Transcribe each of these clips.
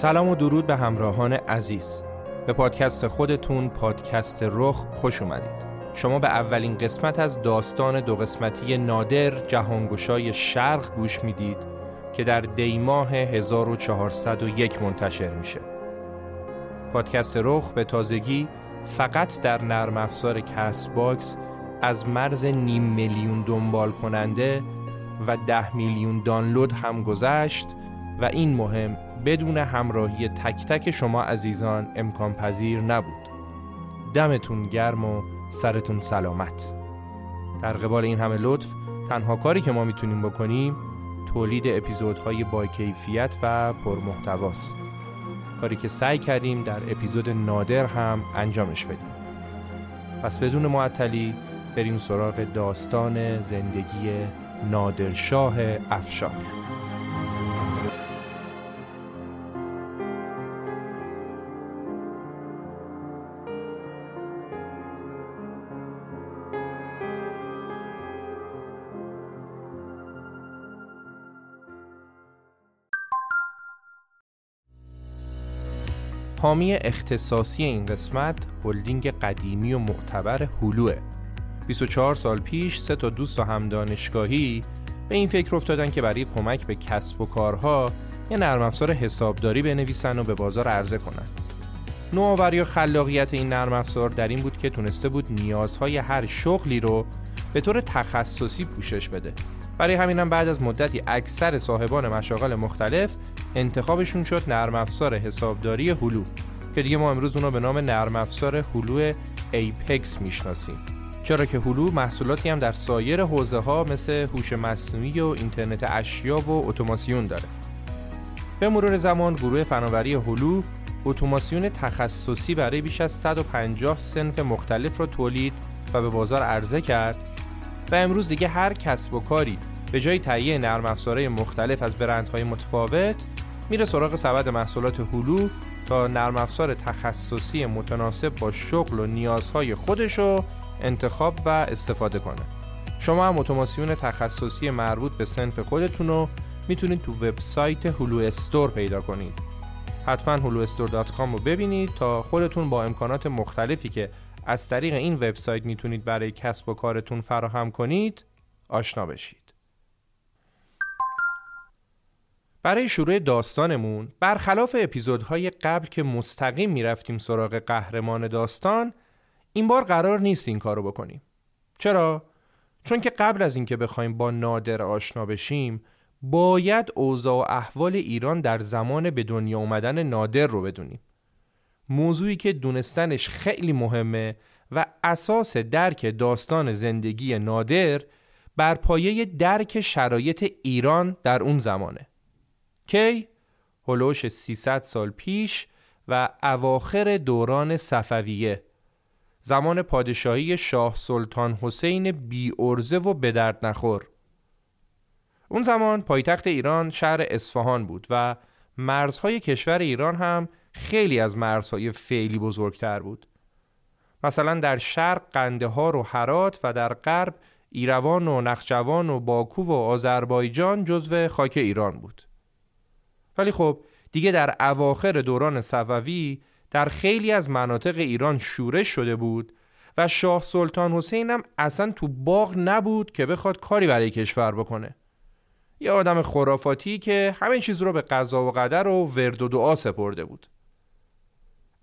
سلام و درود به همراهان عزیز. به پادکست خودتون پادکست رخ خوش اومدید. شما به اولین قسمت از داستان دو قسمتی نادر جهانگشای شرق گوش می‌دید که در دیماه 1401 منتشر میشه. پادکست رخ به تازگی فقط در نرم افزار CastBox از مرز نیم میلیون دنبال کننده و ده میلیون دانلود هم گذشت و این مهم بدون همراهی تک تک شما عزیزان امکان پذیر نبود. دمتون گرم و سرتون سلامت. در قبال این همه لطف تنها کاری که ما می‌تونیم بکنیم تولید اپیزودهای با کیفیت و پرمحتواست. کاری که سعی کردیم در اپیزود نادر هم انجامش بدیم. پس بدون معطلی بریم سراغ داستان زندگی نادرشاه افشار حامی اختصاصی این قسمت هلدینگ قدیمی و معتبر هلوه 24 سال پیش سه تا دوست و هم دانشگاهی به این فکر افتادن که برای کمک به کسب و کارها یه نرم افزار حسابداری بنویسن و به بازار عرضه کنن. نوآوری و خلاقیت این نرم افزار در این بود که تونسته بود نیازهای هر شغلی رو به طور تخصصی پوشش بده. برای همینم بعد از مدتی اکثر صاحبان مشاغل مختلف انتخابشون شد نرم افزار حسابداری هلو که دیگه ما امروز اونو به نام نرم افزار هلو ایپکس می‌شناسیم. چرا که هلو محصولاتی هم در سایر حوزه ها مثل هوش مصنوعی و اینترنت اشیا و اتوماسیون داره. به مرور زمان گروه فناوری هلو اتوماسیون تخصصی برای بیش از 150 صنف مختلف را تولید و به بازار عرضه کرد و امروز دیگه هر کسب و کاری به جای تهیه نرم افزارهای مختلف از برندهای متفاوت میره سراغ سبد محصولات هلو تا نرم افزار تخصصی متناسب با شغل و نیازهای خودش رو انتخاب و استفاده کنه. شما هم اتوماسیون تخصصی مربوط به سنف خودتون رو می‌تونید تو وبسایت هلو استور پیدا کنید. حتما huluestore.com رو ببینید تا خودتون با امکانات مختلفی که از طریق این وبسایت می‌تونید برای کسب و کارتون فراهم کنید آشنا بشید. برای شروع داستانمون برخلاف اپیزودهای قبل که مستقیم می‌رفتیم سراغ قهرمان داستان این بار قرار نیست این کارو بکنیم. چرا؟ چون که قبل از اینکه بخوایم با نادر آشنا بشیم باید اوضاع و احوال ایران در زمان به دنیا اومدن نادر رو بدونیم. موضوعی که دونستنش خیلی مهمه و اساس درک داستان زندگی نادر بر پایه درک شرایط ایران در اون زمانه. کی؟ هلوش 300 سال پیش و اواخر دوران صفویه. زمان پادشاهی شاه سلطان حسین بی ارزه و به درد نخور. اون زمان پایتخت ایران شهر اصفهان بود و مرزهای کشور ایران هم خیلی از مرزهای فعلی بزرگتر بود. مثلا در شرق قندهار و هرات و در غرب ایروان و نخجوان و باکو و آذربایجان جزو خاک ایران بود. ولی خب دیگه در اواخر دوران صفوی در خیلی از مناطق ایران شورش شده بود و شاه سلطان حسین هم اصلا تو باغ نبود که بخواد کاری برای کشور بکنه. یه آدم خرافاتی که همه چیز رو به قضا و قدر و ورد و دعا سپرده بود.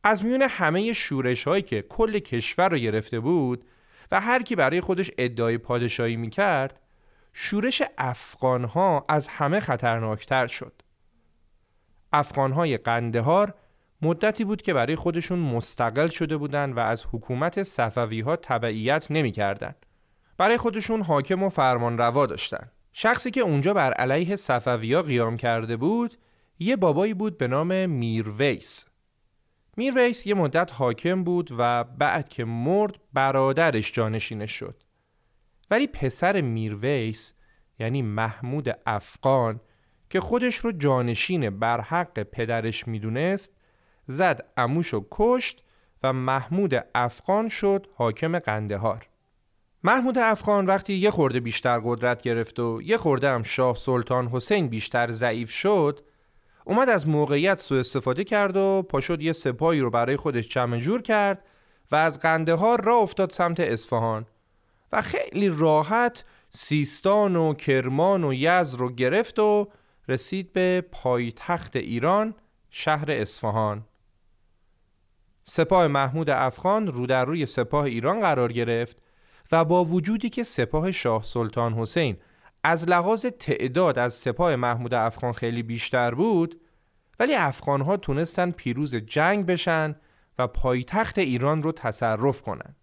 از میون همه شورش هایی که کل کشور رو گرفته بود و هر کی برای خودش ادعای پادشاهی می‌کرد شورش افغان ها از همه خطرناکتر شد. افغان های قندهار مدتی بود که برای خودشون مستقل شده بودند و از حکومت صفوی ها تبعیت نمی کردن. برای خودشون حاکم و فرمان روا داشتن. شخصی که اونجا بر علیه صفوی ها قیام کرده بود یه بابایی بود به نام میرویس. میرویس یه مدت حاکم بود و بعد که مرد برادرش جانشینش شد. ولی پسر میرویس یعنی محمود افغان که خودش رو جانشین بر حق پدرش می‌دونست زد اموش و کشت و محمود افغان شد حاکم قندهار. محمود افغان وقتی یه خورده بیشتر قدرت گرفت و یه خورده هم شاه سلطان حسین بیشتر ضعیف شد اومد از موقعیت سو استفاده کرد و پاشد یه سپاهی رو برای خودش جمع جور کرد و از قندهار را افتاد سمت اصفهان و خیلی راحت سیستان و کرمان و یز رو گرفت و رسید به پایتخت ایران شهر اصفهان. سپاه محمود افغان رو در روی سپاه ایران قرار گرفت و با وجودی که سپاه شاه سلطان حسین از لحاظ تعداد از سپاه محمود افغان خیلی بیشتر بود ولی افغان ها تونستن پیروز جنگ بشن و پایتخت ایران رو تصرف کنن.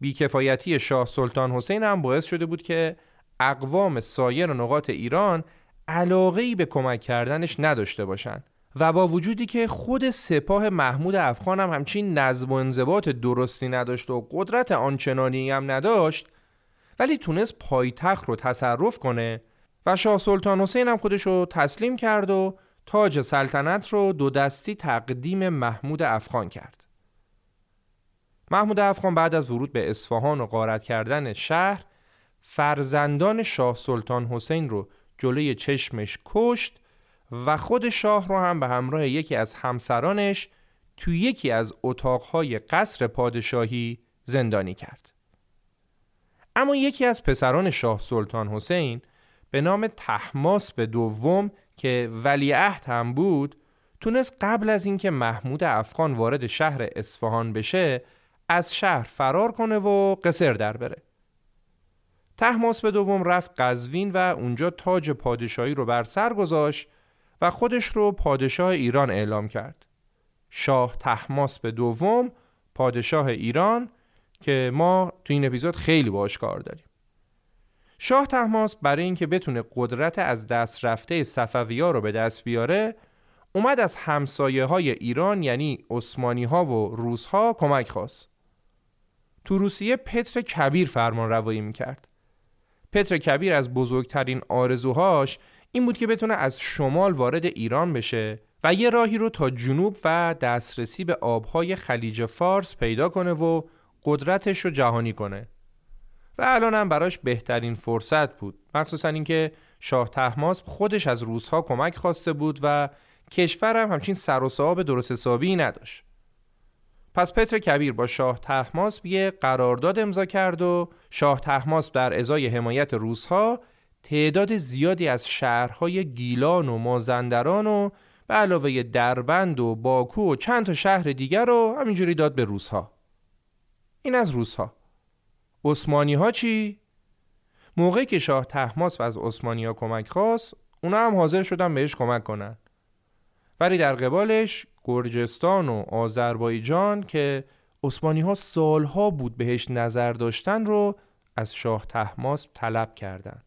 بیکفایتی شاه سلطان حسین هم باعث شده بود که اقوام سایر نقاط ایران علاقه به کمک کردنش نداشته باشند و با وجودی که خود سپاه محمود افغان هم همچین نظم و انضباط درستی نداشت و قدرت آنچنانی هم نداشت ولی تونست پایتخت رو تصرف کنه و شاه سلطان حسین هم خودش رو تسلیم کرد و تاج سلطنت رو دو دستی تقدیم محمود افغان کرد. محمود افغان بعد از ورود به اصفهان و غارت کردن شهر فرزندان شاه سلطان حسین رو جلوی چشمش کشت و خود شاه رو هم به همراه یکی از همسرانش توی یکی از اتاقهای قصر پادشاهی زندانی کرد. اما یکی از پسران شاه سلطان حسین به نام تحماس به دوم که ولیعهد هم بود تونست قبل از اینکه محمود افغان وارد شهر اصفهان بشه از شهر فرار کنه و قصر در بره. تحماس به دوم رفت قزوین و اونجا تاج پادشاهی رو بر سر گذاشت و خودش رو پادشاه ایران اعلام کرد. شاه تحماس به دوم پادشاه ایران که ما تو این اپیزود خیلی باش کار داریم. شاه تحماس برای اینکه بتونه قدرت از دست رفته صفوی‌ها رو به دست بیاره اومد از همسایه های ایران یعنی عثمانی ها و روس ها کمک خواست. تو روسیه پتر کبیر فرمان روایی می‌کرد. پتر کبیر از بزرگترین آرزوهاش این بود که بتونه از شمال وارد ایران بشه و یه راهی رو تا جنوب و دسترسی به آبهای خلیج فارس پیدا کنه و قدرتش رو جهانی کنه. و الان هم براش بهترین فرصت بود. مخصوصا اینکه شاه تحماس خودش از روزها کمک خواسته بود و کشورم همچین سر و صاحب درست حسابی نداشت. پس پتر کبیر با شاه تحماس یه قرارداد امضا کرد و شاه تحماس در ازای حمایت روزها تعداد زیادی از شهرهای گیلان و مازندران و به علاوه دربند و باکو و چند تا شهر دیگر رو همینجوری داد به روسها. این از روسها. عثمانی ها چی؟ موقعی که شاه تحماس از عثمانی ها کمک خواست اونا هم حاضر شدن بهش کمک کنن. ولی در قبالش گرجستان و آذربایجان که عثمانی ها سالها بود بهش نظر داشتن رو از شاه تحماس طلب کردند.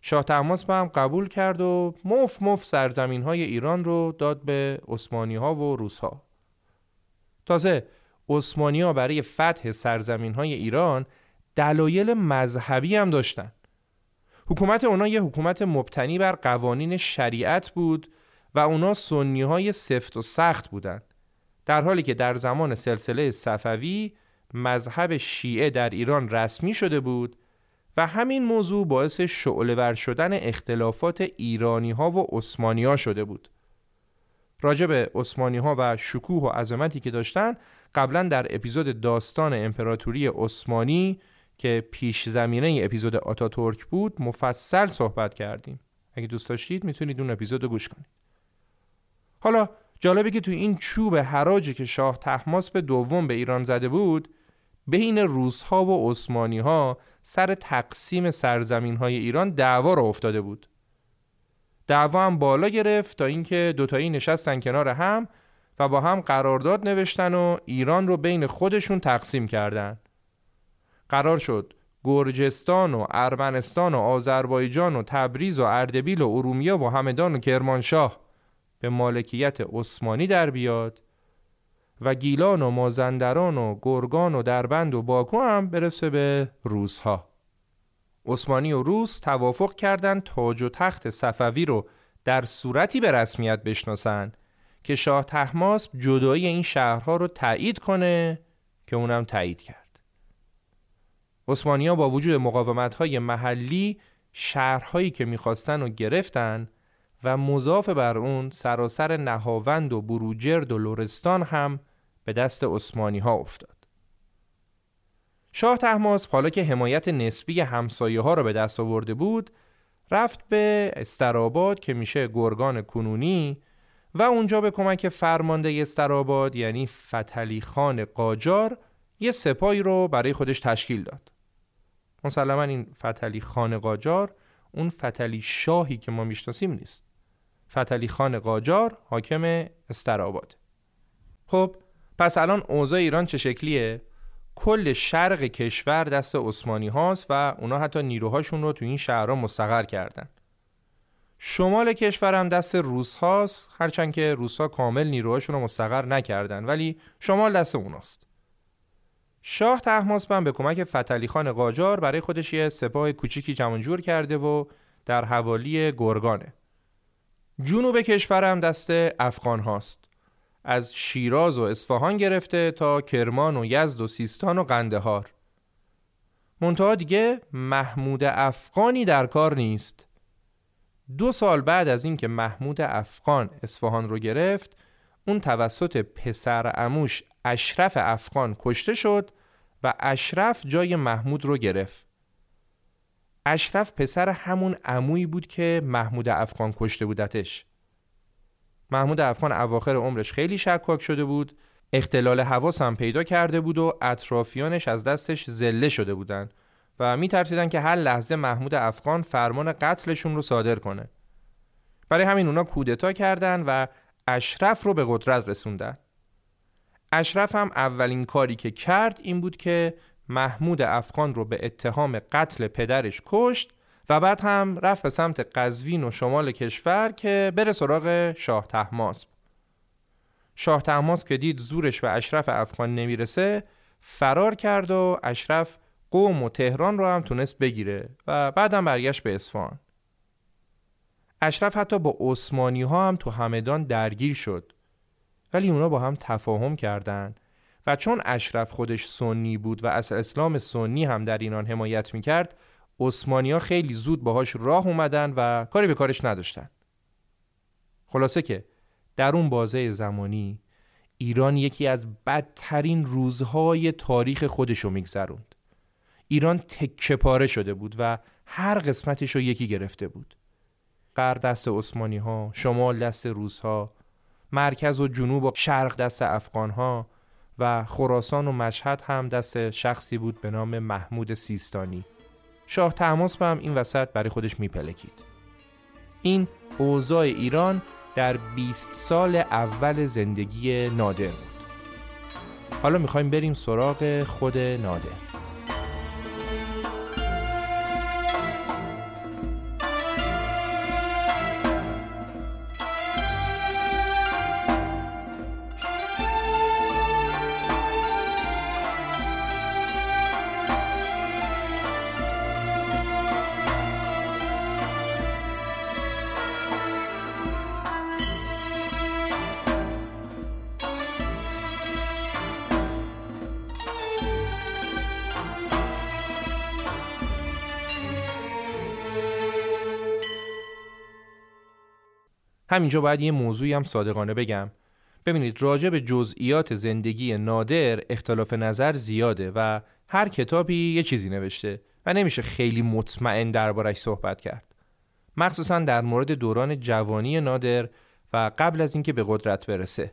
شاه تماس هم قبول کرد و مف مف سرزمین های ایران رو داد به عثمانی ها و روس ها. تازه عثمانی ها برای فتح سرزمین های ایران دلایل مذهبی هم داشتن. حکومت اونا یه حکومت مبتنی بر قوانین شریعت بود و اونا سنی های سفت و سخت بودند. در حالی که در زمان سلسله صفوی مذهب شیعه در ایران رسمی شده بود و همین موضوع باعث شعله شدن اختلافات ایرانی ها و عثمانی ها شده بود. راجع به عثمانی ها و شکوه و عظمتی که داشتن قبلا در اپیزود داستان امپراتوری عثمانی که پیش زمینه اپیزود آتاتورک بود مفصل صحبت کردیم. اگه دوست داشتید می‌تونید اون اپیزود رو گوش کنید. حالا جالبه که تو این چوب حراجی که شاه تحماس به دوم به ایران زده بود بین روسها و عثمانی ها سر تقسیم سرزمین های ایران دعوا را افتاده بود. دعوا هم بالا گرفت تا اینکه دوتایی نشستن کنار هم و با هم قرارداد نوشتن و ایران رو بین خودشون تقسیم کردن. قرار شد گرجستان و ارمنستان و آذربایجان و تبریز و اردبیل و ارومیه و همدان و کرمانشاه به مالکیت عثمانی در بیاد و گیلان و مازندران و گرگان و دربند و باکو هم برسه به روزها عثمانی و روس توافق کردند تاج و تخت صفوی رو در صورتی به رسمیت بشناسن که شاه تحماس جدایی این شهرها رو تایید کنه که اونم تایید کرد. عثمانی ها با وجود مقاومت های محلی شهرهایی که می‌خواستن و گرفتن و مضاف بر اون سراسر نهاوند و بروجرد و لورستان هم به دست عثمانی ها افتاد. شاه تحماس حالا که حمایت نسبی همسایه ها را به دست آورده بود رفت به استراباد که میشه گرگان کنونی و اونجا به کمک فرمانده استراباد یعنی فتلی خان قاجار یه سپاهی رو برای خودش تشکیل داد. مسلما این فتلی خان قاجار اون فتلی شاهی که ما می‌شناسیم نیست. فتلی خان قاجار حاکم استراباد. خب پس الان اوضاع ایران چه شکلیه؟ کل شرق کشور دست عثمانی هاست و اونا حتی نیروهاشون رو تو این شهرها مستقر کردن. شمال کشور هم دست روس هاست هرچند که روس ها کامل نیروهاشون رو مستقر نکردن ولی شمال دست اوناست. شاه تحماسب به کمک فتلی خان قاجار برای خودش یه سپاه کوچیکی جمع جور کرده و در حوالی گرگانه. جنوب کشورم دست افغان هاست. از شیراز و اصفهان گرفته تا کرمان و یزد و سیستان و قندهار منتها دیگه محمود افغانی در کار نیست دو سال بعد از اینکه محمود افغان اصفهان رو گرفت اون توسط پسر اموش اشرف افغان کشته شد و اشرف جای محمود رو گرفت. اشرف پسر همون عمویی بود که محمود افغان کشته بودتش محمود افغان اواخر عمرش خیلی شکاک شده بود اختلال حواس هم پیدا کرده بود و اطرافیانش از دستش زله شده بودند و میترسیدن که هر لحظه محمود افغان فرمان قتلشون رو صادر کنه. برای همین اونا کودتا کردن و اشرف رو به قدرت رسوندن. اشرف هم اولین کاری که کرد این بود که محمود افغان رو به اتهام قتل پدرش کشت و بعد هم رفت به سمت قزوین و شمال کشور که بره سراغ شاه تحماسب شاه تحماس که دید زورش به اشرف افغان نمی‌رسه فرار کرد و اشرف قوم و تهران رو هم تونست بگیره و بعدم برگشت به اصفهان. اشرف حتی با عثمانی ها هم تو همدان درگیر شد. ولی اونا با هم تفاهم کردند و چون اشرف خودش سنی بود و از اسلام سنی هم در اینان حمایت می‌کرد ها خیلی زود باهاش راه اومدن و کاری به کارش نداشتن. خلاصه که در اون بازه زمانی ایران یکی از بدترین روزهای تاریخ خودش رو میگذروند. ایران تکه پاره شده بود و هر قسمتش رو یکی گرفته بود. غرب دست عثمانی ها شمال دست روس ها مرکز و جنوب و شرق دست افغان ها و خراسان و مشهد هم دست شخصی بود به نام محمود سیستانی. شاه تماس هم این وسط برای خودش میپلکید. این اوضاع ایران در 20 سال اول زندگی نادر بود. حالا می‌خوایم بریم سراغ خود نادر. همینجا باید یه موضوعی هم صادقانه بگم. ببینید راجع به جزئیات زندگی نادر اختلاف نظر زیاده و هر کتابی یه چیزی نوشته و نمیشه خیلی مطمئن دربارش صحبت کرد. مخصوصا در مورد دوران جوانی نادر و قبل از اینکه به قدرت برسه.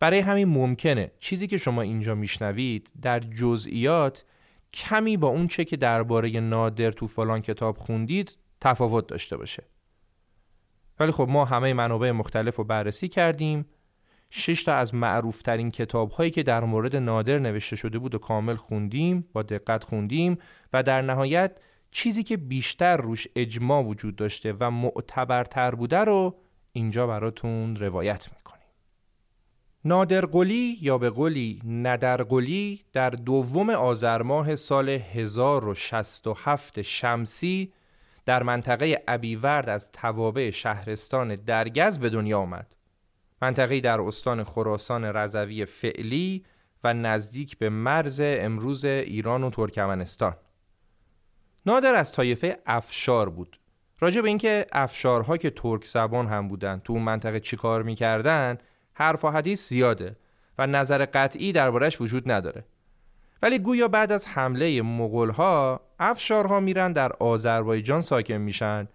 برای همین ممکنه چیزی که شما اینجا میشنوید در جزئیات کمی با اون چه که درباره نادر تو فلان کتاب خوندید تفاوت داشته باشه. ولی خب ما همه منابع مختلف رو بررسی کردیم. شش تا از معروفترین کتاب هایی که در مورد نادر نوشته شده بود و کامل خوندیم با دقت خوندیم و در نهایت چیزی که بیشتر روش اجماع وجود داشته و معتبرتر بوده رو اینجا براتون روایت می‌کنیم. نادر قلی یا به قلی ندر قلی در دوم آذر ماه سال 1067 شمسی در منطقه ابیورد از توابع شهرستان درگز به دنیا آمد. منطقه در استان خراسان رضوی فعلی و نزدیک به مرز امروز ایران و ترکمنستان. نادر از طایفه افشار بود. راجع به اینکه افشارها که ترک زبان هم بودن تو اون منطقه چیکار می‌کردن حرف و حدیث زیاده و نظر قطعی دربارش وجود نداره. ولی گویا بعد از حمله مغولها افشارها میرن در آذربایجان ساکن میشن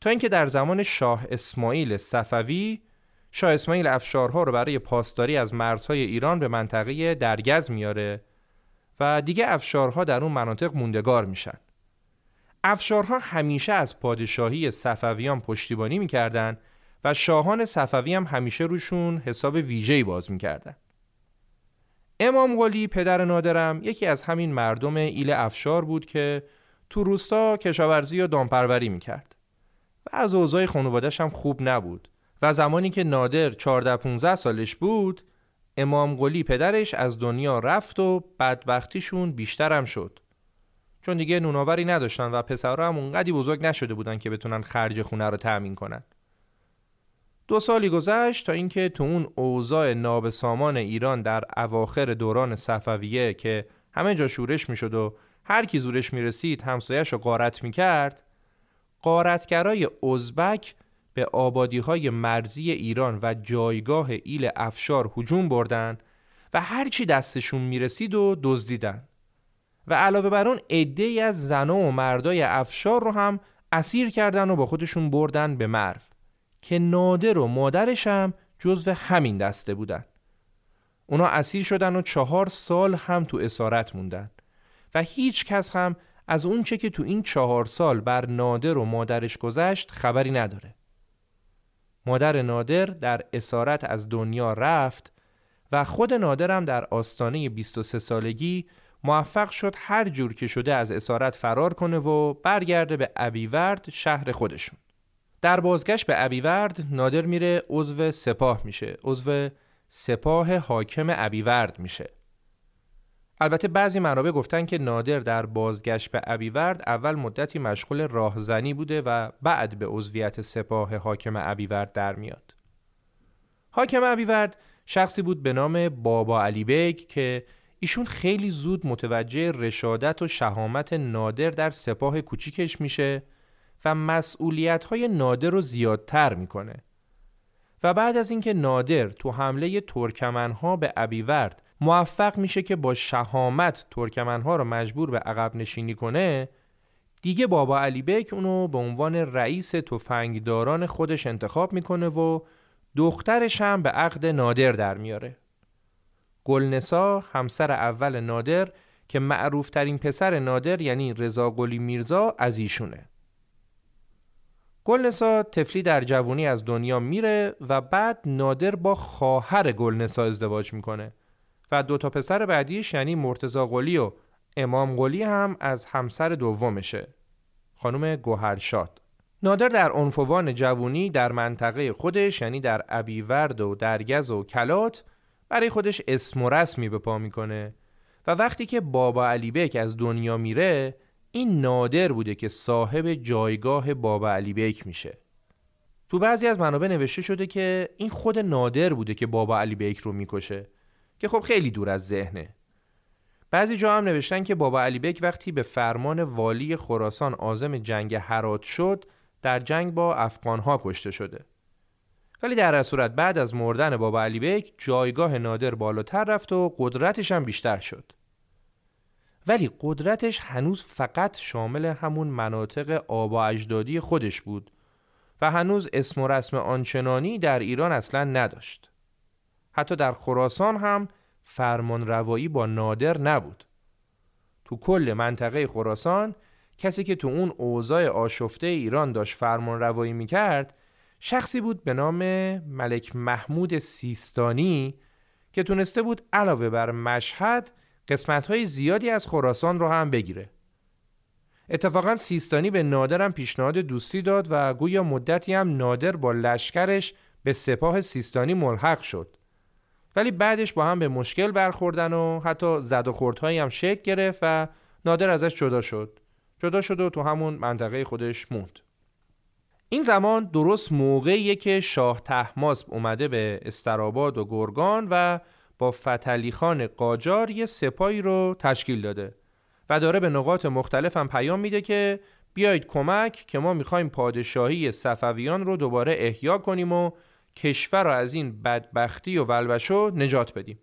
تا اینکه در زمان شاه اسماعیل صفوی شاه اسماعیل افشارها رو برای پاسداری از مرزهای ایران به منطقه درگز میاره و دیگه افشارها در اون مناطق موندگار میشن. افشارها همیشه از پادشاهی صفویان پشتیبانی می‌کردن و شاهان صفوی هم همیشه روشون حساب ویژه‌ای باز می‌کردن. امام قلی پدر نادرم یکی از همین مردم ایل افشار بود که تو روستا کشاورزی و دامپروری می‌کرد. و از اوضاع خانوادش هم خوب نبود. و زمانی که نادر 14 15 سالش بود امام قلی پدرش از دنیا رفت و بدبختیشون بیشترم شد. چون دیگه نوناوری نداشتن و پسرها هم اونقدی بزرگ نشده بودن که بتونن خرج خونه رو تأمین کنن. دو سالی گذشت تا اینکه تو اون اوضاع نابسامان ایران در اواخر دوران صفویه که همه جا شورش می‌شد و هر کی زورش می‌رسید همسایش رو قارت می‌کرد قارتگرای ازبک به آبادی های مرزی ایران و جایگاه ایل افشار هجوم بردن و هرچی دستشون می‌رسید و دزدیدن. و علاوه بر اون عده از زن و مردای افشار رو هم اسیر کردن و با خودشون بردن به مرو. که نادر و مادرش هم جزو همین دسته بودن. اونا اسیر شدن و چهار سال هم تو اسارت موندن و هیچ کس هم از اونچه که تو این چهار سال بر نادر و مادرش گذشت خبری نداره. مادر نادر در اسارت از دنیا رفت و خود نادرم در آستانه 23 سالگی موفق شد هر جور که شده از اسارت فرار کنه و برگرده به ابیورد شهر خودشون. در بازگشت به ابیورد نادر میره عضو سپاه میشه. عضو سپاه حاکم ابیورد میشه. البته بعضی منابع گفتن که نادر در بازگشت به ابیورد اول مدتی مشغول راهزنی بوده و بعد به عضویت سپاه حاکم ابیورد در میاد. حاکم ابیورد شخصی بود به نام بابا علی بیگ که ایشون خیلی زود متوجه رشادت و شهامت نادر در سپاه کوچیکش میشه و مسئولیت های نادر رو زیادتر می‌کنه. و بعد از اینکه نادر تو حمله ترکمنها به ابیورد موفق میشه که با شهامت ترکمنها رو مجبور به عقب نشینی کنه دیگه بابا علی بیک اونو به عنوان رئیس تفنگداران خودش انتخاب می‌کنه و دخترش هم به عقد نادر در میاره. گلنسا همسر اول نادر که معروفترین پسر نادر یعنی رضا گلی میرزا از ایشونه. گلنسا تفلی در جوانی از دنیا میره و بعد نادر با خواهر گلنسا ازدواج می‌کنه و دو تا پسر بعدیش یعنی مرتزا قلی و امام قلی هم از همسر دومشه. خانم گوهرشاد. نادر در عنفوان جوونی در منطقه خودش یعنی در ابیورد و درگز و کلات برای خودش اسم و رسمی به پا می‌کنه و وقتی که بابا علی بیک از دنیا میره این نادر بوده که صاحب جایگاه بابا علی بیک میشه. تو بعضی از منابع نوشته شده که این خود نادر بوده که بابا علی بیک رو می‌کشه که خب خیلی دور از ذهنه. بعضی جا هم نوشتن که بابا علی بیک وقتی به فرمان والی خراسان آزم جنگ حرات شد در جنگ با افغانها کشته شده. ولی در صورت بعد از مردن بابا علی بیک جایگاه نادر بالاتر رفت و قدرتش هم بیشتر شد. ولی قدرتش هنوز فقط شامل همون مناطق آبا اجدادی خودش بود و هنوز اسم و رسم آنچنانی در ایران اصلا نداشت. حتی در خراسان هم فرمان روایی با نادر نبود. تو کل منطقه خراسان کسی که تو اون اوضاع آشفته ایران داشت فرمان روایی می‌کرد شخصی بود به نام ملک محمود سیستانی که تونسته بود علاوه بر مشهد قسمت های زیادی از خراسان رو هم بگیره. اتفاقا سیستانی به نادرم پیشنهاد دوستی داد و گویا مدتی هم نادر با لشکرش به سپاه سیستانی ملحق شد. ولی بعدش با هم به مشکل برخوردن و حتی زد و خوردهایی هم شکل گرفت و نادر ازش جدا شد. جدا شد و تو همون منطقه خودش موند. این زمان درست موقعیه که شاه تحماسب اومده به استراباد و گرگان و با فتلی خان قاجار یه سپایی رو تشکیل داده و داره به نقاط مختلف هم پیام میده که بیایید کمک که ما می‌خوایم پادشاهی صفویان رو دوباره احیا کنیم و کشور رو از این بدبختی و ولبشو نجات بدیم.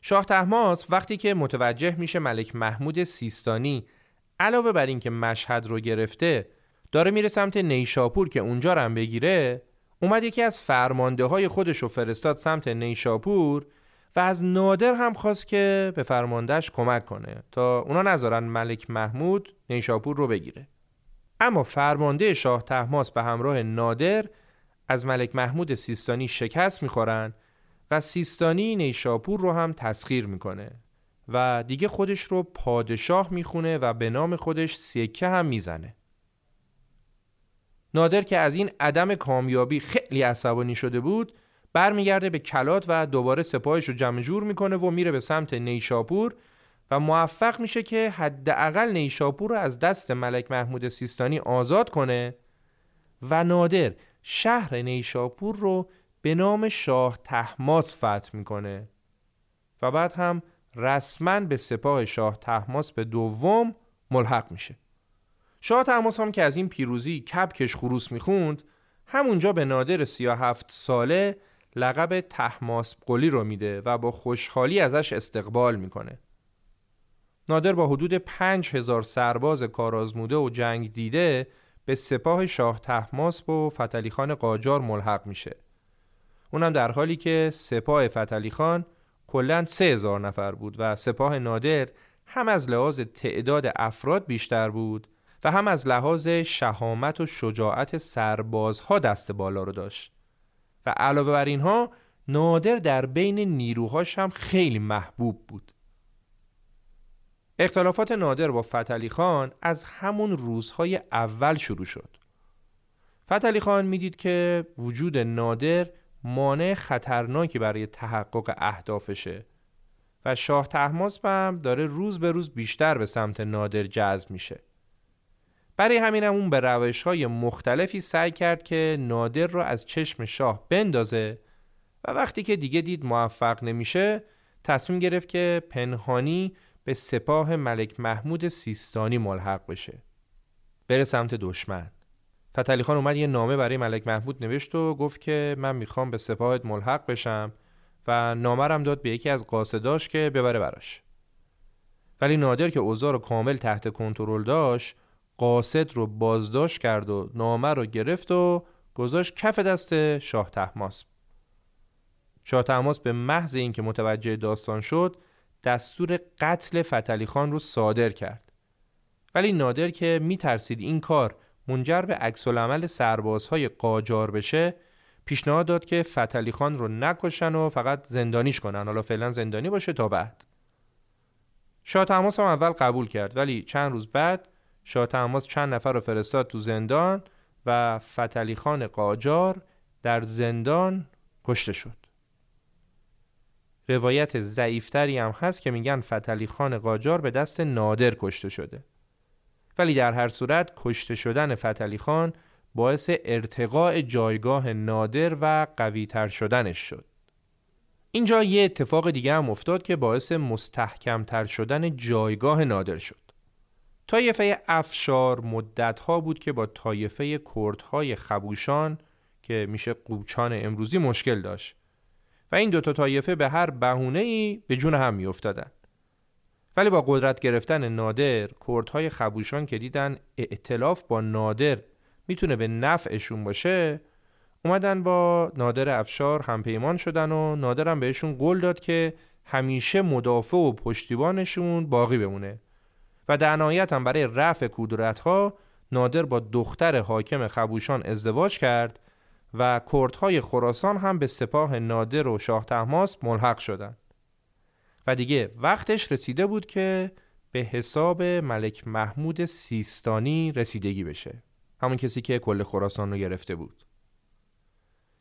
شاه تحماس وقتی که متوجه میشه ملک محمود سیستانی علاوه بر اینکه مشهد رو گرفته داره میره سمت نیشاپور که اونجا رو هم بگیره اومد یکی از فرمانده های خودش رو فرستاد سمت نیشاپور و از نادر هم خواست که به فرماندهش کمک کنه تا اونا نذارن ملک محمود نیشاپور رو بگیره. اما فرمانده شاه تحماس به همراه نادر از ملک محمود سیستانی شکست می‌خورن و سیستانی نیشاپور رو هم تسخیر می‌کنه و دیگه خودش رو پادشاه می‌خونه و به نام خودش سکه هم می‌زنه. نادر که از این عدم کامیابی خیلی عصبانی شده بود برمیگرده به کلات و دوباره سپاهش رو جمع جور می‌کنه و میره به سمت نیشاپور و موفق میشه که حداقل نیشاپور رو از دست ملک محمود سیستانی آزاد کنه و نادر شهر نیشاپور رو به نام شاه تحماس فتح می‌کنه و بعد هم رسما به سپاه شاه تحماس به دوم ملحق میشه. شاه تحماس هم که از این پیروزی کبکش خروس می‌خوند همونجا به نادر 37 ساله لقب تحماس قلی رو میده و با خوشحالی ازش استقبال می‌کنه. نادر با حدود 5000 سرباز کارازموده و جنگ دیده به سپاه شاه تحماسب و فتلی خان قاجار ملحق میشه. اونم در حالی که سپاه فتلی خان کلا سه هزار نفر بود و سپاه نادر هم از لحاظ تعداد افراد بیشتر بود و هم از لحاظ شهامت و شجاعت سربازها دست بالا رو داشت. و علاوه بر اینها نادر در بین نیروهاش هم خیلی محبوب بود. اختلافات نادر با فتلی خان از همون روزهای اول شروع شد. فتلی خان می‌دید که وجود نادر مانع خطرناکی برای تحقق اهدافشه و شاه تحماس هم داره روز به روز بیشتر به سمت نادر جذب میشه. برای همین هم اون به روش های مختلفی سعی کرد که نادر رو از چشم شاه بندازه و وقتی که دیگه دید موفق نمیشه تصمیم گرفت که پنهانی به سپاه ملک محمود سیستانی ملحق بشه. بره سمت دشمن. فتلی خان اومد یه نامه برای ملک محمود نوشت و گفت که من می‌خوام به سپاهت ملحق بشم و نامرم داد به یکی از قاصداش که ببره براش. ولی نادر که اوضاع رو کامل تحت کنترل داشت قاصد رو بازداشت کرد و نامه رو گرفت و گذاشت کف دست شاه تحماسب شاه تحماس به محض اینکه متوجه داستان شد دستور قتل فتلی خان رو صادر کرد. ولی نادر که میترسید این کار منجر به عکس العمل سربازهای قاجار بشه پیشنهاد داد که فتلی خان رو نکشن و فقط زندانیش کنن. حالا فعلا زندانی باشه تا بعد. شاه تماس هم اول قبول کرد ولی چند روز بعد شاه تماس چند نفر رو فرستاد تو زندان و فتلی خان قاجار در زندان کشته شد. روایت ضعیفتری هم هست که میگن فتلی خان قاجار به دست نادر کشته شده. ولی در هر صورت کشته شدن فتلی خان باعث ارتقاء جایگاه نادر و قویتر شدنش شد. اینجا یه اتفاق دیگه هم افتاد که باعث مستحکمتر شدن جایگاه نادر شد. طایفه افشار مدتها بود که با طایفه کردهای خبوشان که میشه قوچان امروزی مشکل داشت. و این دوتا طایفه به هر بهونه ای به جون هم میافتادن. ولی با قدرت گرفتن نادر کردهای خبوشان که دیدن ائتلاف با نادر می‌تونه به نفعشون باشه اومدن با نادر افشار همپیمان شدن و نادرم بهشون قول داد که همیشه مدافع و پشتیبانشون باقی بمونه. و در نهایت هم برای رفع کدورت ها نادر با دختر حاکم خبوشان ازدواج کرد و کردهای خراسان هم به سپاه نادر و شاه تحماس ملحق شدند. و دیگه وقتش رسیده بود که به حساب ملک محمود سیستانی رسیدگی بشه همون کسی که کل خراسان رو گرفته بود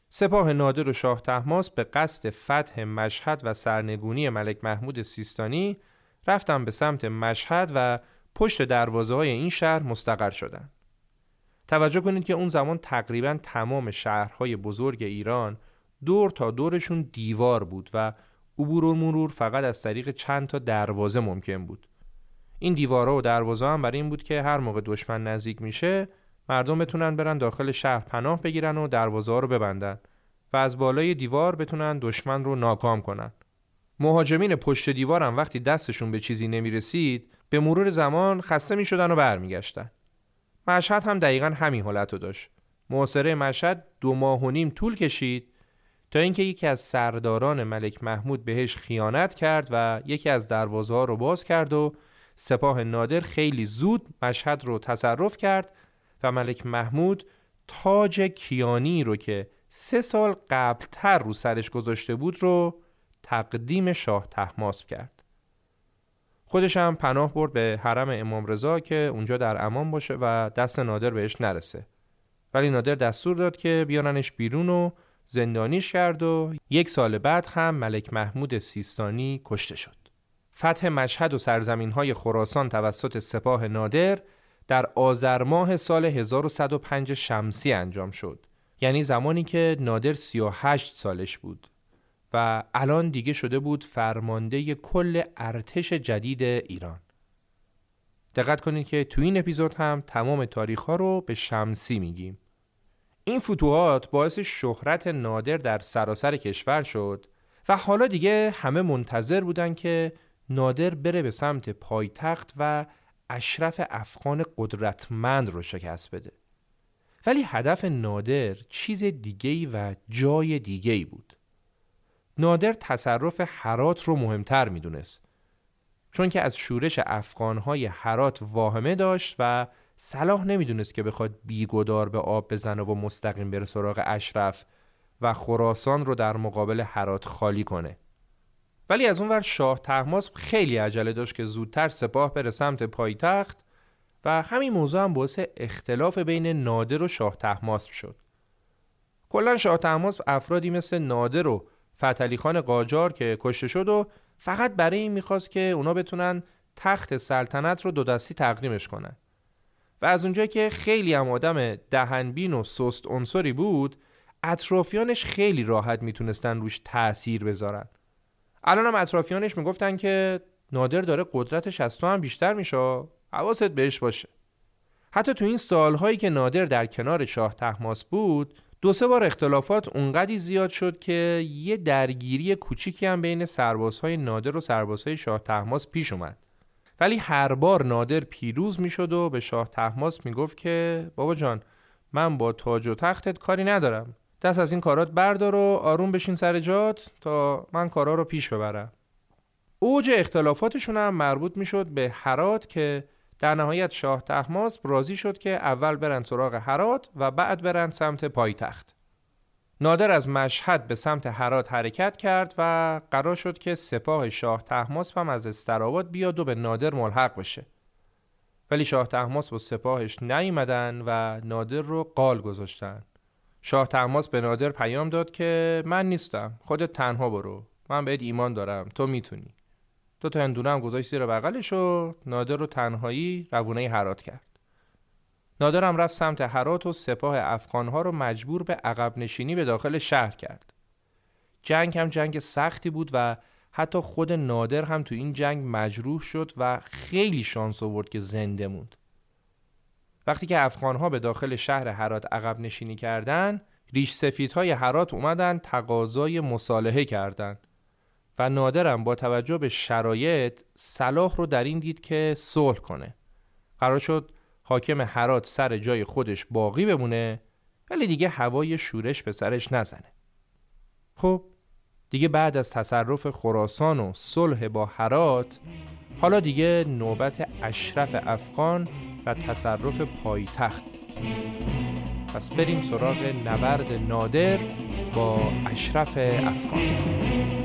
سپاه نادر و شاه تحماس به قصد فتح مشهد و سرنگونی ملک محمود سیستانی رفتن به سمت مشهد و پشت دروازه های این شهر مستقر شدند. توجه کنید که اون زمان تقریبا تمام شهرهای بزرگ ایران دور تا دورشون دیوار بود و عبور و مرور فقط از طریق چند تا دروازه ممکن بود. این دیوارها و دروازه هم برای این بود که هر موقع دشمن نزدیک میشه مردم بتونن برن داخل شهر پناه بگیرن و دروازه ها رو ببندن و از بالای دیوار بتونن دشمن رو ناکام کنن. مهاجمین پشت دیوار هم وقتی دستشون به چیزی نمی رسید به مرور زمان خسته می شدن و برمیگشتن. مشهد هم دقیقا همین حالت رو داشت. محاصره مشهد دو ماه و نیم طول کشید تا اینکه یکی از سرداران ملک محمود بهش خیانت کرد و یکی از دروازه ها رو باز کرد و سپاه نادر خیلی زود مشهد رو تصرف کرد و ملک محمود تاج کیانی رو که سه سال قبلتر رو سرش گذاشته بود رو تقدیم شاه تحماسب کرد. خودش هم پناه برد به حرم امام رضا که اونجا در امان باشه و دست نادر بهش نرسه. ولی نادر دستور داد که بیارنش بیرون و زندانیش کرد و یک سال بعد هم ملک محمود سیستانی کشته شد. فتح مشهد و سرزمین های خراسان توسط سپاه نادر در آذر ماه سال 1105 شمسی انجام شد. یعنی زمانی که نادر 38 سالش بود. و الان دیگه شده بود فرمانده کل ارتش جدید ایران. دقت کنید که تو این اپیزود هم تمام تاریخ ها رو به شمسی میگیم. این فتوحات باعث شهرت نادر در سراسر کشور شد و حالا دیگه همه منتظر بودن که نادر بره به سمت پایتخت و اشرف افغان قدرتمند رو شکست بده. ولی هدف نادر چیز دیگهی و جای دیگهی بود. نادر تصرف حرات رو مهمتر می‌دونست. چون که از شورش افغانهای حرات واهمه داشت و صلاح نمی‌دونست که بخواد بیگدار به آب بزنه و مستقیم بره سراغ اشرف و خراسان رو در مقابل حرات خالی کنه. ولی از اونور شاه تحماس خیلی عجله داشت که زودتر سپاه بره سمت پایتخت و همین موضوع هم باعث اختلاف بین نادر و شاه تحماس شد. کلا شاه تحماس افرادی مثل نادر و فتلی خان قاجار که کشته شد و فقط برای این می‌خواست که اونا بتونن تخت سلطنت رو دو دستی تقدیمش کنن. و از اونجایی که خیلی هم آدم دهنبین و سست عنصری بود اطرافیانش خیلی راحت می‌تونستن روش تاثیر بذارن. الان هم اطرافیانش می‌گفتن که نادر داره قدرتش از تو هم بیشتر میشه حواست بهش باشه. حتی تو این سالهایی که نادر در کنار شاه تحماس بود دو سه بار اختلافات اونقدی زیاد شد که یه درگیری کوچیکی هم بین سربازهای نادر و سربازهای شاه تحماس پیش اومد. ولی هر بار نادر پیروز می‌شد و به شاه تحماس می‌گفت که بابا جان من با تاج و تختت کاری ندارم. دست از این کارات بردار و آروم بشین سر جات تا من کارا رو پیش ببرم. اوج اختلافاتشون هم مربوط می‌شد به حرات که در نهایت شاه تحماس راضی شد که اول برن سراغ حرات و بعد برن سمت پایتخت. نادر از مشهد به سمت حرات حرکت کرد و قرار شد که سپاه شاه تحماس هم از استراباد بیاد و به نادر ملحق بشه. ولی شاه تحماس با سپاهش نیومدن و نادر رو قال گذاشتن. شاه تحماس به نادر پیام داد که من نیستم خودت تنها برو من بهت ایمان دارم تو می‌تونی دو تا هندونه هم گذاشت زیر بغلش و نادر رو تنهایی روونه هرات کرد. نادر هم رفت سمت هرات و سپاه افغانها رو مجبور به عقب نشینی به داخل شهر کرد. جنگ هم جنگ سختی بود و حتی خود نادر هم تو این جنگ مجروح شد و خیلی شانس آورد که زنده موند. وقتی که افغانها به داخل شهر هرات عقب نشینی کردند ریش سفیدهای هرات اومدن تقاضای مصالحه کردند و نادرم با توجه به شرایط صلاح رو در این دید که صلح کنه. قرار شد حاکم حرات سر جای خودش باقی بمونه ولی دیگه هوای شورش به سرش نزنه. خب دیگه بعد از تصرف خراسان و صلح با حرات حالا دیگه نوبت اشرف افغان و تصرف پایتخت. پس بریم سراغ نبرد نادر با اشرف افغان.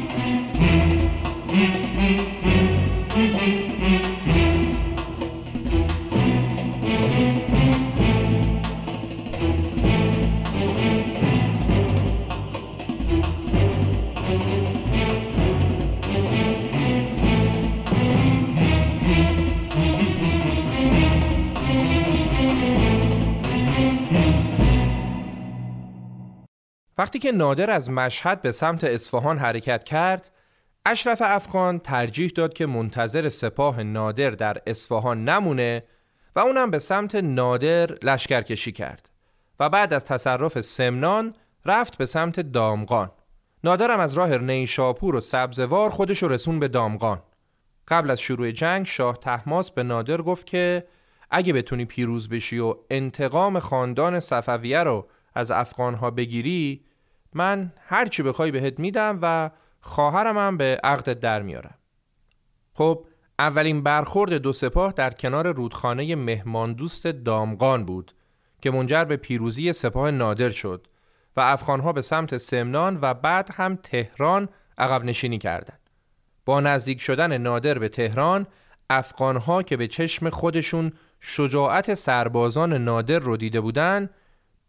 وقتی که نادر از مشهد به سمت اصفهان حرکت کرد اشرف افغان ترجیح داد که منتظر سپاه نادر در اصفهان نمونه و اونم به سمت نادر لشکر کشی کرد و بعد از تصرف سمنان رفت به سمت دامغان. نادرم از راه نیشاپور و سبزوار خودش رسون به دامغان. قبل از شروع جنگ شاه تحماس به نادر گفت که اگه بتونی پیروز بشی و انتقام خاندان صفویه رو از افغانها بگیری من هر چی بخوای بهت میدم و خواهرم هم به عقدت در میارم خب اولین برخورد دو سپاه در کنار رودخانه مهمان دوست دامغان بود که منجر به پیروزی سپاه نادر شد و افغانها به سمت سمنان و بعد هم تهران عقب نشینی کردند. با نزدیک شدن نادر به تهران افغانها که به چشم خودشون شجاعت سربازان نادر رو دیده بودند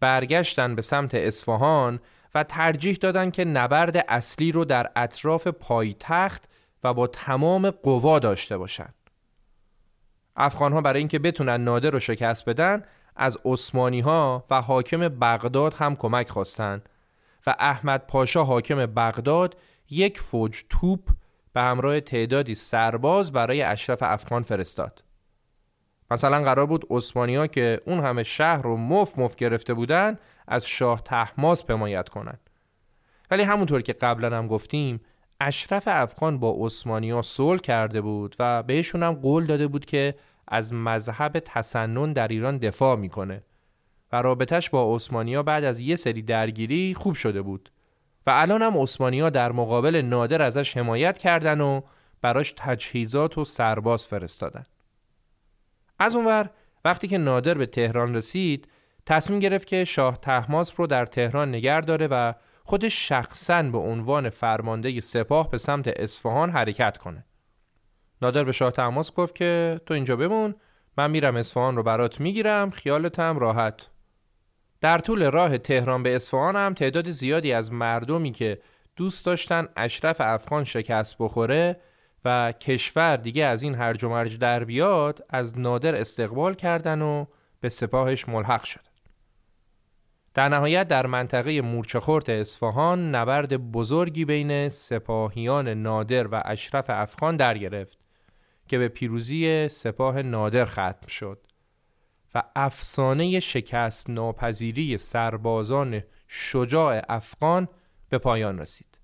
برگشتن به سمت اصفهان و ترجیح دادن که نبرد اصلی رو در اطراف پایتخت و با تمام قوا داشته باشند. افغان ها برای اینکه بتونن نادر رو شکست بدن از عثمانی ها و حاکم بغداد هم کمک خواستند و احمد پاشا حاکم بغداد یک فوج توپ به همراه تعدادی سرباز برای اشرف افغان فرستاد. مثلا قرار بود ها که اون همه شهر رو مف مف گرفته بودن از شاه تحماس حمایت کنند. ولی همونطور که قبلا هم گفتیم اشرف افغان با ها صلح کرده بود و بهشون هم قول داده بود که از مذهب تسنن در ایران دفاع می‌کنه و رابطش با ها بعد از یه سری درگیری خوب شده بود و الان هم ها در مقابل نادر ازش حمایت کردن و براش تجهیزات و سرباز فرستادن از اونور وقتی که نادر به تهران رسید تصمیم گرفت که شاه تحماس رو در تهران نگر داره و خودش شخصا به عنوان فرمانده سپاه به سمت اصفهان حرکت کنه. نادر به شاه تحماس گفت که تو اینجا بمون من میرم اصفهان رو برات می‌گیرم خیالتم راحت. در طول راه تهران به اصفهان هم تعداد زیادی از مردمی که دوست داشتن اشرف افغان شکست بخوره و کشور دیگه از این هرج و مرج در بیاد از نادر استقبال کردن و به سپاهش ملحق شد. در نهایت در منطقه مورچخورت اصفهان نبرد بزرگی بین سپاهیان نادر و اشرف افغان در گرفت که به پیروزی سپاه نادر ختم شد افسانه شکست ناپذیری سربازان شجاع افغان به پایان رسید.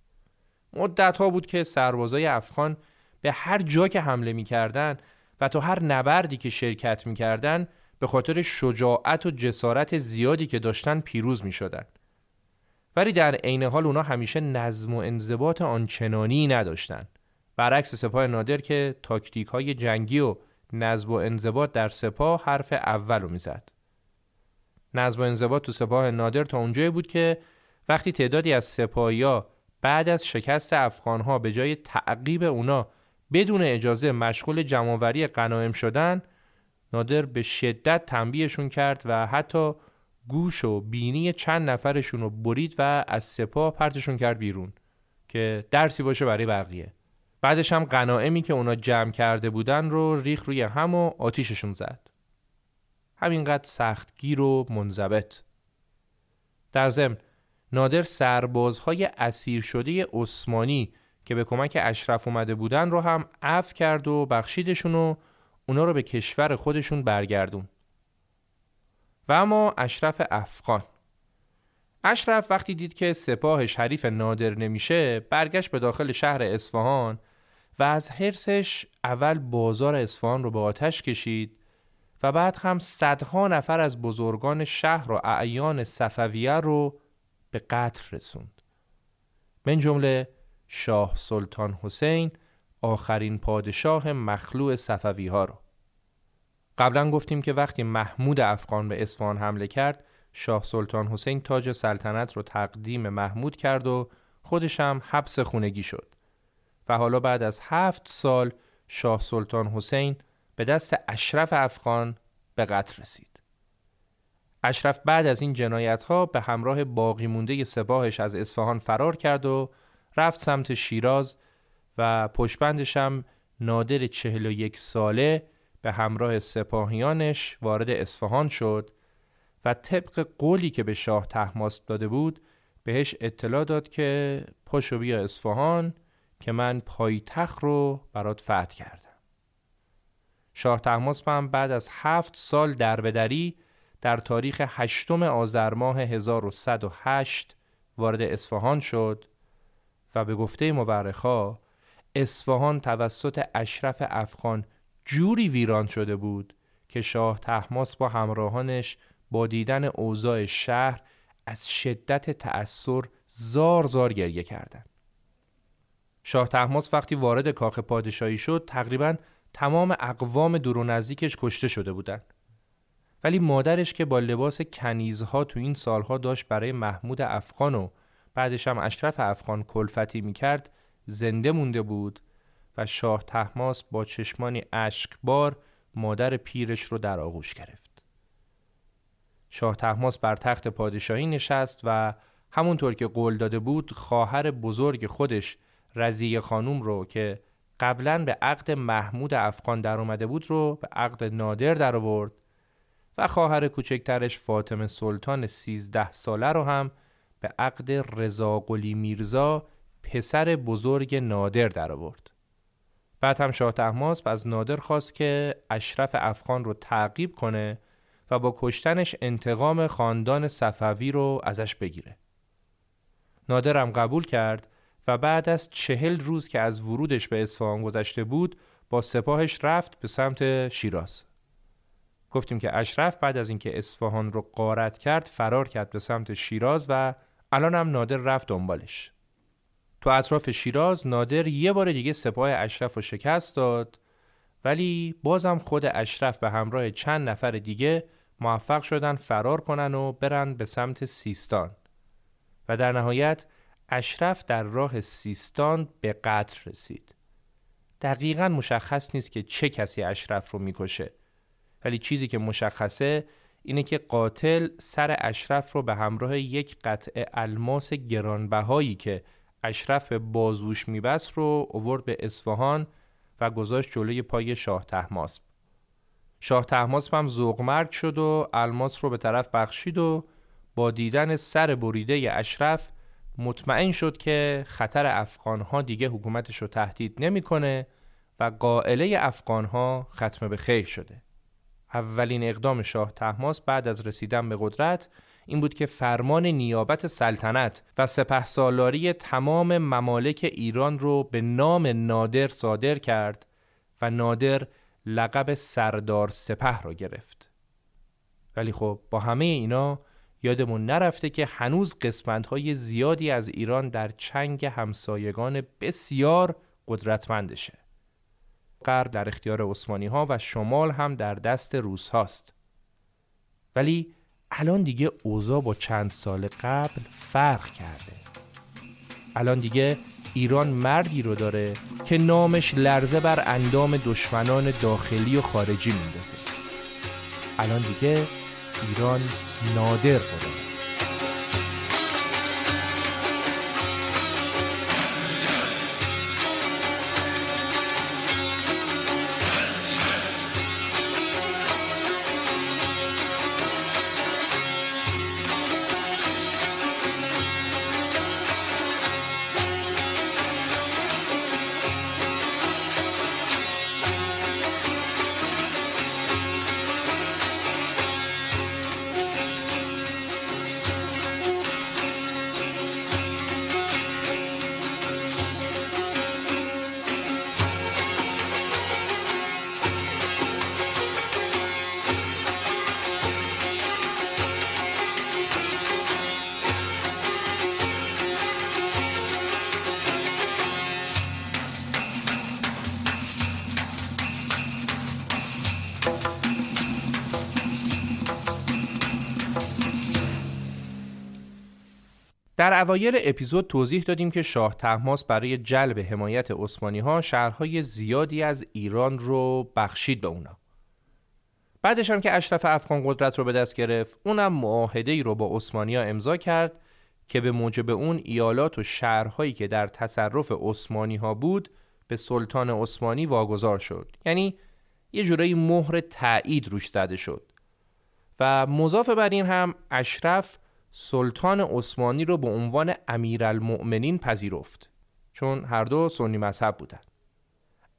مدت ها بود که سربازای افغان به هر جا که حمله می‌کردن و تا هر نبردی که شرکت می‌کردن به خاطر شجاعت و جسارت زیادی که داشتن پیروز می شدن. ولی در عین حال اونا همیشه نظم و انضباط آنچنانی نداشتن. برعکس سپاه نادر که تاکتیک های جنگی و نظم و انضباط در سپاه حرف اول رو می‌زد. نظم و انضباط تو سپاه نادر تا اونجایی بود که وقتی تعدادی از سپاهیا بعد از شکست افغانها به جای تعقیب اونا بدون اجازه مشغول جمعوری غنایم شدن نادر به شدت تنبیهشون کرد و حتی گوش و بینی چند نفرشون رو برید و از سپاه پرتشون کرد بیرون که درسی باشه برای بقیه. بعدش هم غنائمی که اونا جمع کرده بودن رو ریخ روی هم و آتیششون زد. همینقدر سختگیر و منضبط. در ضمن نادر سربازهای اسیر شده عثمانی که به کمک اشرف اومده بودن رو هم عفو کرد و بخشیدشون و اونا رو به کشور خودشون برگردون. و اما اشرف افغان. اشرف وقتی دید که سپاهش حریف نادر نمیشه برگشت به داخل شهر اصفهان و از حرسش اول بازار اصفهان رو به آتش کشید و بعد هم صدها نفر از بزرگان شهر و اعیان صفویه رو به قتل رسوند. من جمله شاه سلطان حسین آخرین پادشاه مخلوع صفوی ها رو قبلا گفتیم که وقتی محمود افغان به اصفهان حمله کرد شاه سلطان حسین تاج سلطنت رو تقدیم محمود کرد و خودش هم حبس خونگی شد و حالا بعد از هفت سال شاه سلطان حسین به دست اشرف افغان به قتل رسید. اشرف بعد از این جنایت ها به همراه باقی مونده سپاهش از اصفهان فرار کرد و رفت سمت شیراز و پشبندش هم نادر چهل و یک ساله به همراه سپاهیانش وارد اصفهان شد و طبق قولی که به شاه تحماس داده بود بهش اطلاع داد که پاشو بیا اصفهان که من پایتخت رو برات فتح کردم. شاه تحماس هم بعد از هفت سال دربدری در تاریخ هشتم آذر ماه 1108 وارد اصفهان شد و به گفته مورخا اصفهان توسط اشرف افغان جوری ویران شده بود که شاه تحماس با همراهانش با دیدن اوضاع شهر از شدت تأثیر زار زار گریه کردند. شاه تحماس وقتی وارد کاخ پادشاهی شد تقریبا تمام اقوام دور و نزدیکش کشته شده بودند. ولی مادرش که با لباس کنیزها تو این سالها داشت برای محمود افغان و بعدش هم اشرف افغان کلفتی می‌کرد زنده مونده بود و شاه تحماس با چشمانی اشکبار مادر پیرش رو در آغوش گرفت. شاه تحماس بر تخت پادشاهی نشست و همونطور که قول داده بود خواهر بزرگ خودش رزیه خانوم رو که قبلا به عقد محمود افغان در اومده بود رو به عقد نادر در آورد و خواهر کوچکترش فاطمه سلطان 13 ساله رو هم به عقد رضا قلی میرزا پسر بزرگ نادر در آورد. بعد هم شاه تحماس از نادر خواست که اشرف افغان رو تعقیب کنه و با کشتنش انتقام خاندان صفوی رو ازش بگیره. نادر هم قبول کرد و بعد از چهل روز که از ورودش به اصفهان گذشته بود با سپاهش رفت به سمت شیراز. گفتیم که اشرف بعد از اینکه اصفهان رو قارت کرد فرار کرد به سمت شیراز و الان هم نادر رفت دنبالش. تو اطراف شیراز نادر یه بار دیگه سپاه اشرف رو شکست داد ولی بازم خود اشرف به همراه چند نفر دیگه موفق شدن فرار کنن و برن به سمت سیستان. و در نهایت اشرف در راه سیستان به قتل رسید. دقیقا مشخص نیست که چه کسی اشرف رو می‌کشه ولی چیزی که مشخصه اینه که قاتل سر اشرف رو به همراه یک قطع الماس گرانبهایی که اشرف به بازوش میبست رو اوورد به اصفهان و گذاشت جلوی پای شاه تحماسب شاه تحماسب هم زغمرگ شد و الماس رو به طرف بخشید و با دیدن سر بریده اشرف مطمئن شد که خطر افغانها دیگه حکومتش رو تهدید نمی‌کنه و قائله افغانها ختم به خیر شده. اولین اقدام شاه تحماس بعد از رسیدن به قدرت این بود که فرمان نیابت سلطنت و سپه سالاری تمام ممالک ایران رو به نام نادر صادر کرد و نادر لقب سردار سپه را گرفت. ولی خب با همه اینا یادمون نرفته که هنوز قسمت‌های زیادی از ایران در چنگ همسایگان بسیار قدرتمندشه. غرب در اختیار عثمانی ها و شمال هم در دست روس هاست. ولی الان دیگه اوضاع با چند سال قبل فرق کرده. الان دیگه ایران مردی رو داره که نامش لرزه بر اندام دشمنان داخلی و خارجی میندازه. الان دیگه ایران نادر رو اوایل اپیزود توضیح دادیم که شاه تحماس برای جلب حمایت عثمانی ها شهرهای زیادی از ایران رو بخشید به اونا. بعدش هم که اشرف افغان قدرت رو به دست گرفت، اونم معاهده ای رو با عثمانی ها امضا کرد که به موجب اون ایالات و شهرهایی که در تصرف عثمانی ها بود به سلطان عثمانی واگذار شد. یعنی یه جورایی مهر تایید روش زده شد. و مضاف بر این هم اشرف سلطان عثمانی رو به عنوان امیرالمؤمنین پذیرفت چون هر دو سنی مذهب بودند.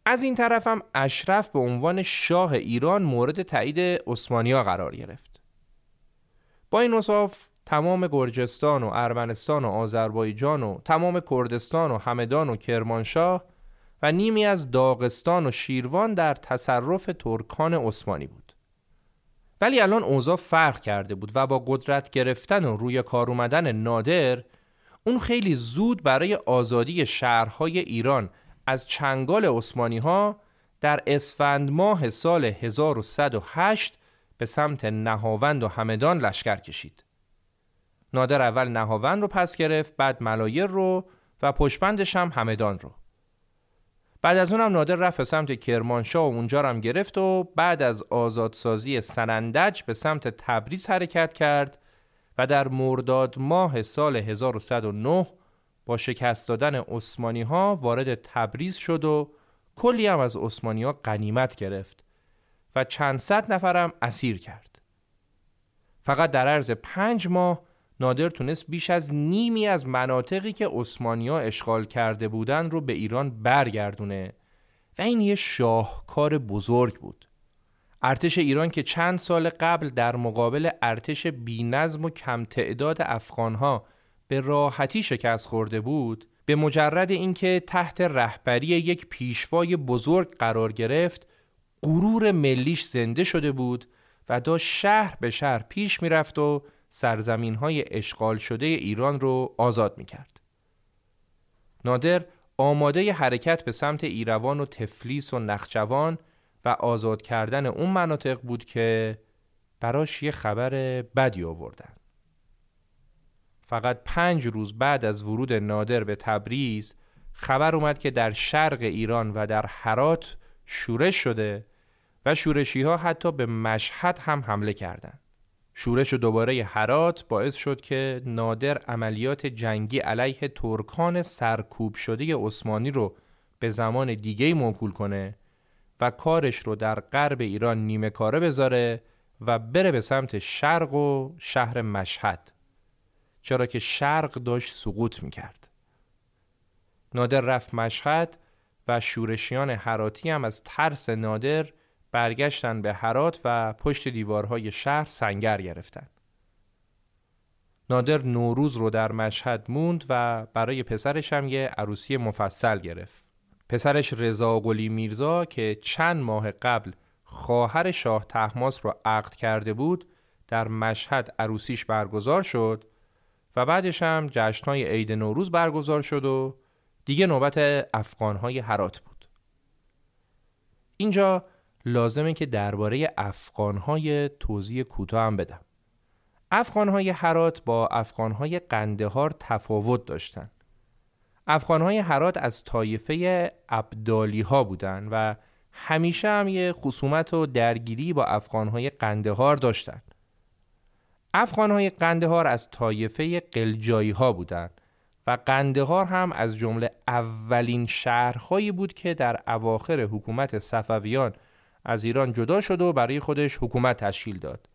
از این طرف هم اشرف به عنوان شاه ایران مورد تایید عثمانیا قرار گرفت. با این اصاف تمام گرجستان و ارمنستان و آذربایجان و تمام کردستان و همدان و کرمانشاه و نیمی از داغستان و شیروان در تصرف ترکان عثمانی بود. ولی الان اوضاع فرق کرده بود و با قدرت گرفتن و روی کار اومدن نادر اون خیلی زود برای آزادی شهرهای ایران از چنگال عثمانی ها در اسفند ماه سال 1108 به سمت نهاوند و همدان لشکر کشید. نادر اول نهاوند رو پس گرفت بعد ملایر رو و پشبندش هم همدان رو. بعد از اونم نادر رفت به سمت کرمانشاه و اونجا هم گرفت و بعد از آزادسازی سنندج به سمت تبریز حرکت کرد و در مرداد ماه سال 1109 با شکست دادن عثمانی ها وارد تبریز شد و کلی هم از عثمانی ها قنیمت گرفت و چند صد نفرم اسیر کرد. فقط در عرض پنج ماه نادر تونست بیش از نیمی از مناطقی که عثمانیا اشغال کرده بودن رو به ایران برگردونه و این یه شاهکار بزرگ بود. ارتش ایران که چند سال قبل در مقابل ارتش بینظم و کم تعداد افغانها به راحتی شکست خورده بود به مجرد اینکه تحت رهبری یک پیشوای بزرگ قرار گرفت غرور ملیش زنده شده بود و داشت شهر به شهر پیش می‌رفت و سرزمین های اشغال شده ایران رو آزاد می کرد. نادر آماده حرکت به سمت ایروان و تفلیس و نخجوان و آزاد کردن اون مناطق بود که براش یه خبر بدی آوردن. فقط پنج روز بعد از ورود نادر به تبریز خبر اومد که در شرق ایران و در حرات شورش شده و شورشی ها حتی به مشهد هم حمله کردند. شورش و دوباره هرات باعث شد که نادر عملیات جنگی علیه ترکان سرکوب شده عثمانی رو به زمان دیگه موکول کنه و کارش رو در غرب ایران نیمه کاره بذاره و بره به سمت شرق و شهر مشهد چرا که شرق داشت سقوط می‌کرد. نادر رفت مشهد و شورشیان حراتی هم از ترس نادر برگشتن به هرات و پشت دیوارهای شهر سنگر گرفتن. نادر نوروز رو در مشهد موند و برای پسرش هم یه عروسی مفصل گرفت. پسرش رضا قلی میرزا که چند ماه قبل خواهر شاه تحماس را عقد کرده بود در مشهد عروسیش برگزار شد و بعدش هم جشنهای عید نوروز برگزار شد و دیگه نوبت افغانهای هرات بود. اینجا لازمه که درباره افغانهای توضیح کوتاه هم بدم. افغانهای هرات با افغانهای قندهار تفاوت داشتند. افغانهای هرات از طایفه ابدالی ها بودن و همیشه هم یه خصومت و درگیری با افغانهای قندهار داشتن افغانهای قندهار از طایفه قلجایی ها بودند و قندهار هم از جمله اولین شهرهایی بود که در اواخر حکومت صفویان از ایران جدا شد و برای خودش حکومت تشکیل داد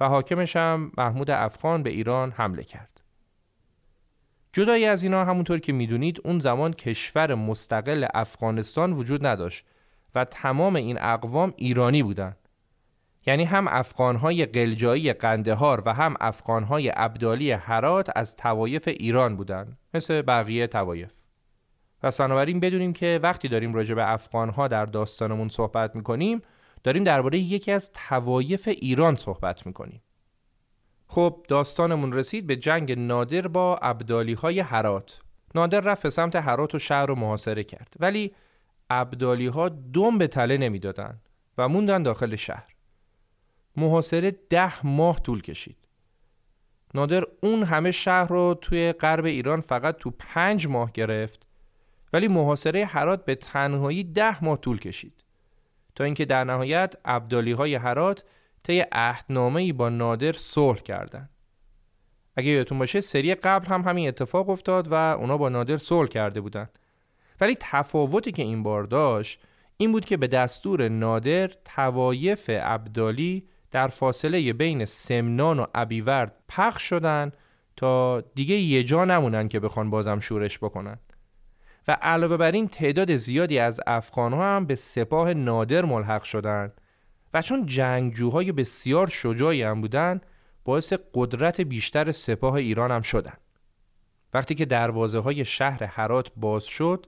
و حاکمش هم محمود افغان به ایران حمله کرد. جدایی از اینا همونطور که می‌دونید اون زمان کشور مستقل افغانستان وجود نداشت و تمام این اقوام ایرانی بودند. یعنی هم افغانهای قلجایی قندهار و هم افغانهای ابدالی هرات از توایف ایران بودند مثل بقیه توایف پس بنابراین بدونیم که وقتی داریم راجع به افغانها در داستانمون صحبت می‌کنیم داریم درباره یکی از توایف ایران صحبت می‌کنیم. خب داستانمون رسید به جنگ نادر با ابدالی های هرات. نادر رفت به سمت هرات و شهر رو محاصره کرد ولی ابدالی ها دم به تله نمی‌دادن و موندن داخل شهر. محاصره ده ماه طول کشید. نادر اون همه شهر رو توی غرب ایران فقط تو پنج ماه گرفت ولی محاصره هرات به تنهایی ده ماه طول کشید. تا اینکه در نهایت ابدالی های هرات طی عهدنامه با نادر صلح کردند. اگه یادتون باشه سری قبل هم همین اتفاق افتاد و اونا با نادر صلح کرده بودن. ولی تفاوتی که این بار داشت این بود که به دستور نادر توایف ابدالی در فاصله بین سمنان و ابیورد پخش شدن تا دیگه یه جا نمونن که بخوان بازم شورش بکنن. و علاوه بر این تعداد زیادی از افغان ها هم به سپاه نادر ملحق شدند و چون جنگجوهای بسیار شجاعی هم بودن باعث قدرت بیشتر سپاه ایران هم شدن وقتی که دروازه های شهر حرات باز شد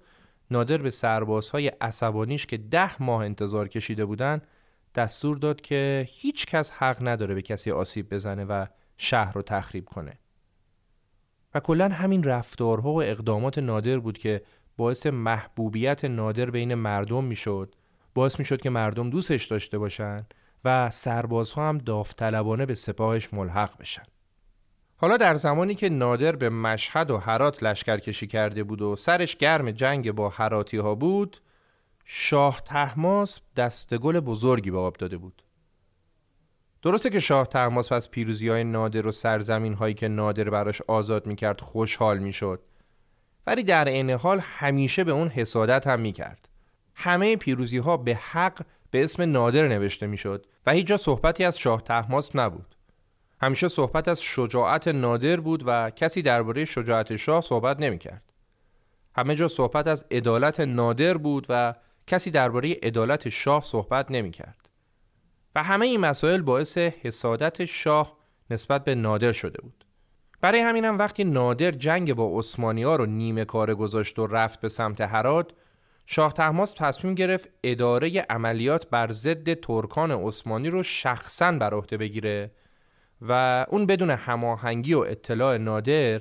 نادر به سربازهای عصبانیش که ده ماه انتظار کشیده بودند دستور داد که هیچ کس حق نداره به کسی آسیب بزنه و شهر رو تخریب کنه. و کلا همین رفتارها و اقدامات نادر بود که باعث محبوبیت نادر بین مردم می‌شد. باعث می‌شد که مردم دوستش داشته باشن و سربازها هم داوطلبانه به سپاهش ملحق بشن. حالا در زمانی که نادر به مشهد و هرات لشکرکشی کرده بود و سرش گرم جنگ با هراتی ها بود شاه تحماس دستگل بزرگی به آب داده بود. درسته که شاه تحماس پس پیروزی های نادر و سرزمین هایی که نادر براش آزاد می‌کرد خوشحال می‌شد. ولی در عین حال همیشه به اون حسادت هم می‌کرد. همه پیروزی ها به حق به اسم نادر نوشته می‌شد و هیچ جا صحبتی از شاه تحماس نبود. همیشه صحبت از شجاعت نادر بود و کسی درباره شجاعت شاه صحبت نمی‌کرد. همه جا صحبت از عدالت نادر بود و کسی درباره عدالت شاه صحبت نمی کرد و همه این مسائل باعث حسادت شاه نسبت به نادر شده بود. برای همینم وقتی نادر جنگ با عثمانی ها رو نیمه کار گذاشت و رفت به سمت هرات شاه تحماس تصمیم گرفت اداره عملیات بر ضد ترکان عثمانی رو شخصا بر عهده بگیره و اون بدون هماهنگی و اطلاع نادر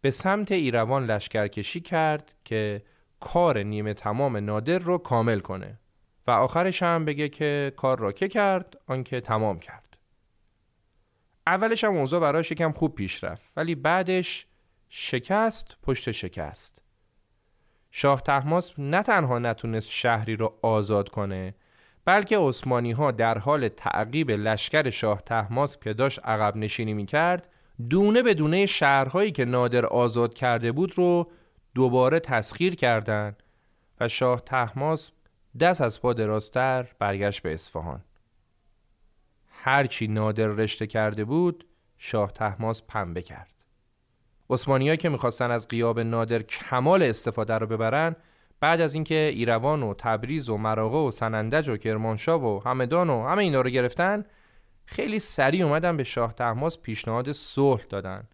به سمت ایروان لشکرکشی کرد که کار نیمه تمام نادر رو کامل کنه و آخرش هم بگه که کار را که کرد آنکه تمام کرد. اولش هم اوضاع براش یکم خوب پیش رفت ولی بعدش شکست پشت شکست. شاه تحماس نه تنها نتونست شهری رو آزاد کنه بلکه عثمانی ها در حال تعقیب لشکر شاه تحماس که داشت عقب نشینی می کرد دونه به دونه شهرهایی که نادر آزاد کرده بود رو دوباره تسخیر کردند و شاه تحماس دست از پا درازتر برگشت به اصفهان. هرچی نادر رشته کرده بود شاه تحماس پنبه کرد عثمانی که می‌خواستن از قیاب نادر کمال استفاده رو ببرن بعد از اینکه ایروان و تبریز و مراغه و سنندج و کرمانشاه و همدان و همه اینا رو گرفتن خیلی سریع اومدن به شاه تحماس پیشنهاد صلح دادن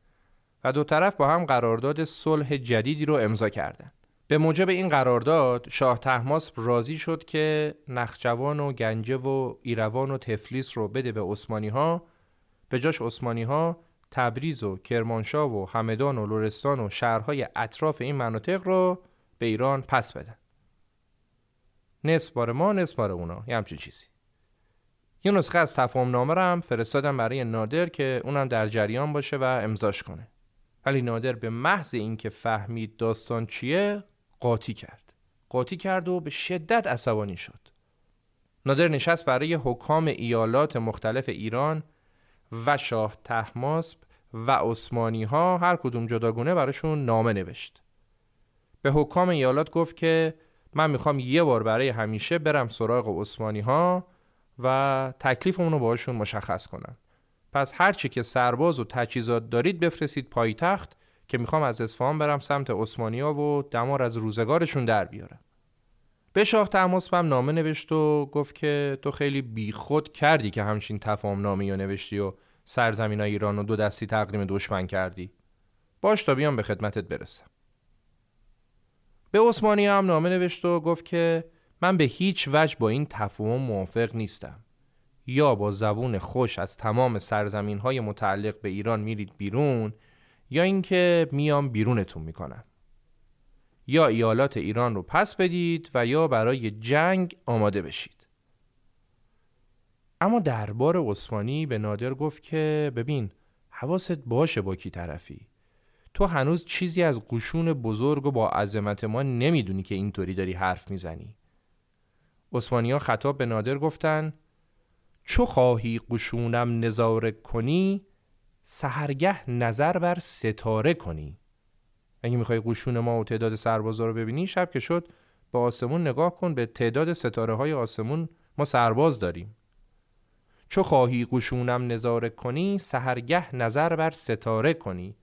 و دو طرف با هم قرارداد صلح جدیدی رو امضا کردند. به موجب این قرارداد شاه تحماس راضی شد که نخجوان و گنجه و ایروان و تفلیس رو بده به عثمانی ها به جاش عثمانی ها تبریز و کرمانشاه و همدان و لورستان و شهرهای اطراف این مناطق رو به ایران پس بدن. نصف بار ما نصف بار اونا. یه همچین چیزی. یه نسخه از تفاهم نامه رو هم فرستادم برای نادر که اونم در جریان باشه و امضاش کنه. ولی نادر به محض اینکه فهمید داستان چیه قاطی کرد. قاطی کرد و به شدت عصبانی شد. نادر نشست برای حکام ایالات مختلف ایران و شاه تحماسب و عثمانی ها هر کدوم جداگونه براشون نامه نوشت. به حکام ایالات گفت که من می‌خوام یه بار برای همیشه برم سراغ عثمانی ها و تکلیفمون رو باشون مشخص کنم. پس هر چی که سرباز و تجهیزات دارید بفرستید پایتخت که می‌خوام از اصفهان برم سمت عثمانیا و دمار از روزگارشون در بیارم. به شاه تماسب هم نامه نوشت و گفت که تو خیلی بیخود کردی که همچین تفاهم نامی نوشتی و سرزمین ایران رو دو دستی تقدیم دشمن کردی. باش تا بیام به خدمتت برسم. به عثمانی هم نامه نوشت و گفت که من به هیچ وجه با این تفاهم موافق نیستم. یا با زبون خوش از تمام سرزمین های متعلق به ایران میرید بیرون یا اینکه میام بیرونتون می‌کنم. یا ایالات ایران رو پس بدید و یا برای جنگ آماده بشید. اما دربار عثمانی به نادر گفت که ببین حواست باشه با کی طرفی. تو هنوز چیزی از قشون بزرگ و با عظمت ما نمی‌دونی که اینطوری داری حرف می‌زنی. ها خطاب به نادر گفتن چو خواهی قشونم نظاره کنی سهرگه نظر بر ستاره کنی. اگه می‌خوای قشون ما و تعداد سربازا رو ببینی شب که شد به آسمون نگاه کن به تعداد ستاره های آسمون. ما سرباز داریم. چو خواهی قشونم نظاره کنی سهرگه نظر بر ستاره کنی.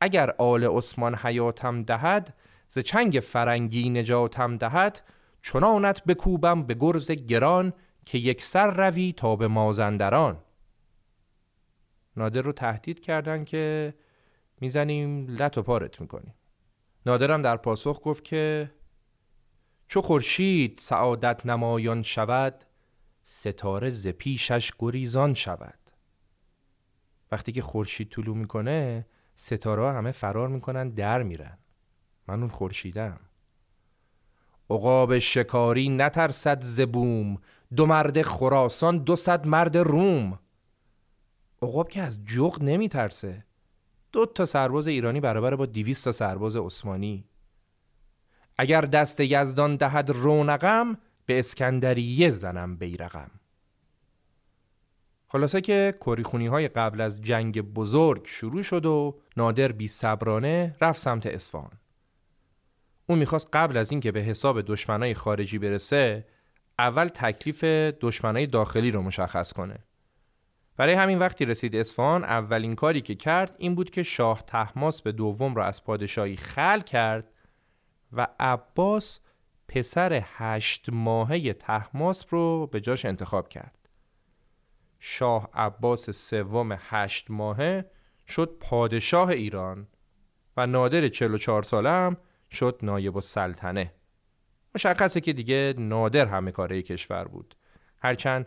اگر آل عثمان حیاتم دهد ز چنگ فرنگی نجاتم دهد چنانت بکوبم به گرز گران که یک سر روی تا به مازندران. نادر رو تهدید کردن که می‌زنیم لط و پارت می‌کنیم. نادرم در پاسخ گفت که چو خورشید سعادت نمایان شود ستاره ز پیشش گریزان شود. وقتی که خورشید طلوع می‌کنه ستاره همه فرار می‌کنن در میرن. من اون خورشیدم. عقاب شکاری نترسد زبوم دو مرد خراسان دو صد مرد روم. عقاب که از جغ نمیترسه. دو تا سرباز ایرانی برابر با دیویست تا سرباز عثمانی. اگر دست یزدان دهد رونقم به اسکندریه زنم بیرقم. خلاصه که کریخونی های قبل از جنگ بزرگ شروع شد و نادر بی صبرانه رفت سمت اصفهان. اون می‌خواست قبل از اینکه به حساب دشمنای خارجی برسه اول تکلیف دشمنای داخلی رو مشخص کنه. برای همین وقتی رسید اصفهان اولین کاری که کرد این بود که شاه تحماس به دوم را از پادشاهی خل کرد و عباس پسر هشت ماهه تحماس رو به جاش انتخاب کرد. شاه عباس سوم هشت ماهه شد پادشاه ایران و نادر 44 ساله هم شد نایب السلطنه. مشخصه که دیگه نادر همه کاره کشور بود. هرچند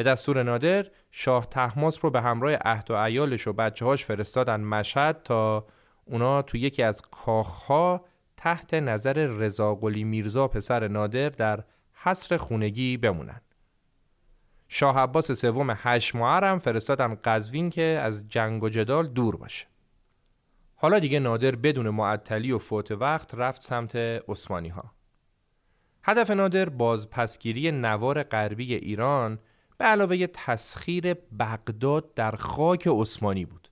به دستور نادر شاه تحماس رو به همراه عهد و عیالش و بچه هاش فرستادن مشهد تا اونا تو یکی از کاخها تحت نظر رضاقلی میرزا پسر نادر در حصر خونگی بمونن. شاه عباس سوم هشت هم فرستادن قزوین که از جنگ و جدال دور باشه. حالا دیگه نادر بدون معطلی و فوت وقت رفت سمت عثمانی ها. هدف نادر بازپسگیری نوار غربی ایران به علاوه تسخیر بغداد در خاک عثمانی بود.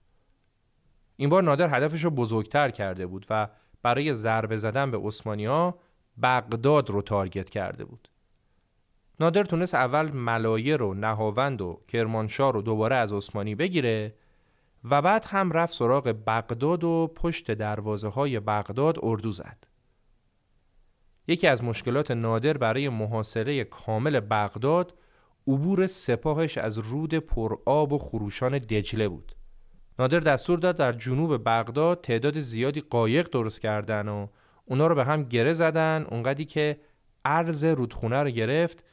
این بار نادر هدفش رو بزرگتر کرده بود و برای ضربه زدن به عثمانی ها بغداد رو تارگت کرده بود. نادر تونست اول ملایر و نهاوند و کرمانشاه رو دوباره از عثمانی بگیره و بعد هم رفت سراغ بغداد و پشت دروازه های بغداد اردو زد. یکی از مشکلات نادر برای محاصره کامل بغداد عبور سپاهش از رود پرآب و خروشان دجله بود. نادر دستور داد در جنوب بغداد تعداد زیادی قایق درست کردن و اونا رو به هم گره زدن اونقدی که عرض رودخونه رو گرفت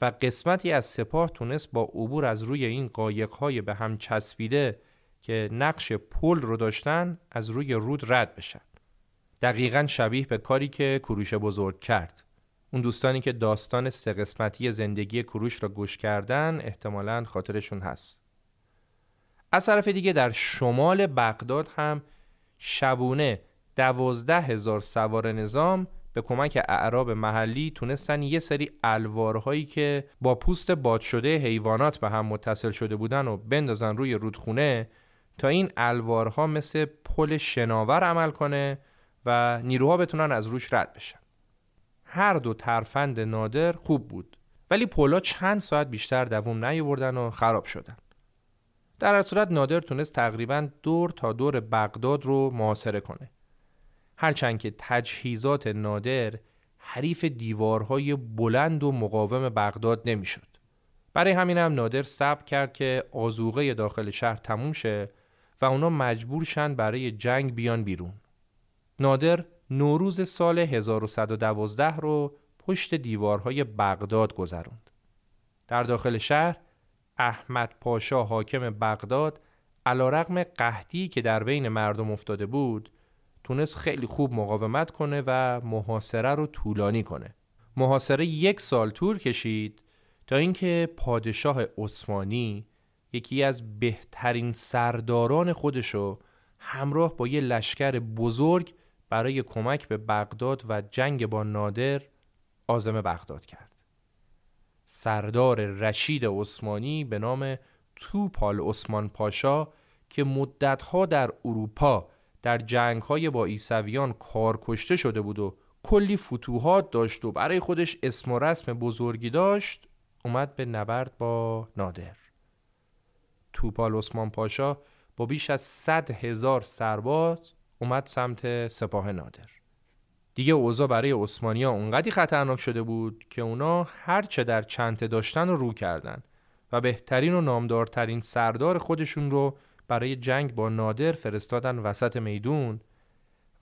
و قسمتی از سپاه تونست با عبور از روی این قایقهای به هم چسبیده که نقش پل رو داشتن از روی رود رد بشن. دقیقا شبیه به کاری که کروش بزرگ کرد. اون دوستانی که داستان سه قسمتی زندگی کروش را گوش کردن احتمالا خاطرشون هست. از طرف دیگه در شمال بغداد هم شبونه دوازده هزار سوار نظام به کمک اعراب محلی تونستن یه سری الوارهایی که با پوست باد شده حیوانات به هم متصل شده بودن و بندازن روی رودخونه تا این الوارها مثل پل شناور عمل کنه و نیروها بتونن از روش رد بشن هر دو ترفند نادر خوب بود ولی پولا چند ساعت بیشتر دووم نیاوردن و خراب شدن در صورت نادر تونست تقریبا دور تا دور بغداد رو محاصره کنه هرچند که تجهیزات نادر حریف دیوارهای بلند و مقاوم بغداد نمی‌شد. برای همین هم نادر صبر کرد که آزوغه داخل شهر تموم شه و اونا مجبور شن برای جنگ بیان بیرون. نادر نوروز سال 1112 رو پشت دیوارهای بغداد گذروند. در داخل شهر احمد پاشا حاکم بغداد علا رقم قحطی که در بین مردم افتاده بود تونست خیلی خوب مقاومت کنه و محاصره رو طولانی کنه محاصره یک سال طول کشید تا اینکه پادشاه عثمانی یکی از بهترین سرداران خودشو همراه با یه لشکر بزرگ برای کمک به بغداد و جنگ با نادر آزم بغداد کرد. سردار رشید عثمانی به نام توپال عثمان پاشا که مدتها در اروپا در جنگ های با ایسویان کار کشته شده بود و کلی فتوحات داشت و برای خودش اسم و رسم بزرگی داشت اومد به نبرد با نادر توپال عثمان پاشا با بیش از صد هزار سرباز اومد سمت سپاه نادر. دیگه اوضاع برای عثمانی ها اونقدی خطرناک شده بود که اونا هرچه در چنته داشتن رو رو کردن و بهترین و نامدارترین سردار خودشون رو برای جنگ با نادر فرستادن وسط میدون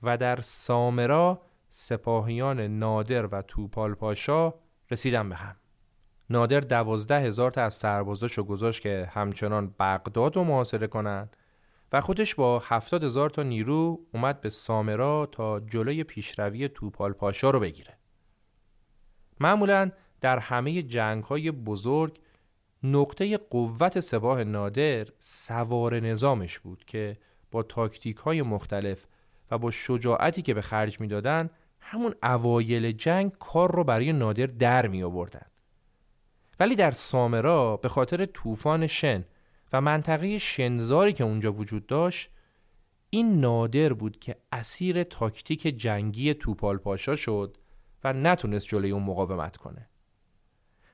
و در سامرا سپاهیان نادر و توپال پاشا رسیدن به هم. نادر دوازده هزار تا از سربازاشو گذاشت که همچنان بغداد رو محاصره کنند و خودش با هفتاد هزار تا نیرو اومد به سامرا تا جلوی پیشروی توپال پاشا رو بگیره. معمولا در همه جنگ های بزرگ نقطه قوت سپاه نادر سوار نظامش بود که با تاکتیک های مختلف و با شجاعتی که به خرج می‌دادن همون اوایل جنگ کار رو برای نادر در می آوردن. ولی در سامرا به خاطر طوفان شن و منطقه شنزاری که اونجا وجود داشت این نادر بود که اسیر تاکتیک جنگی توپال پاشا شد و نتونست جلوی اون مقاومت کنه.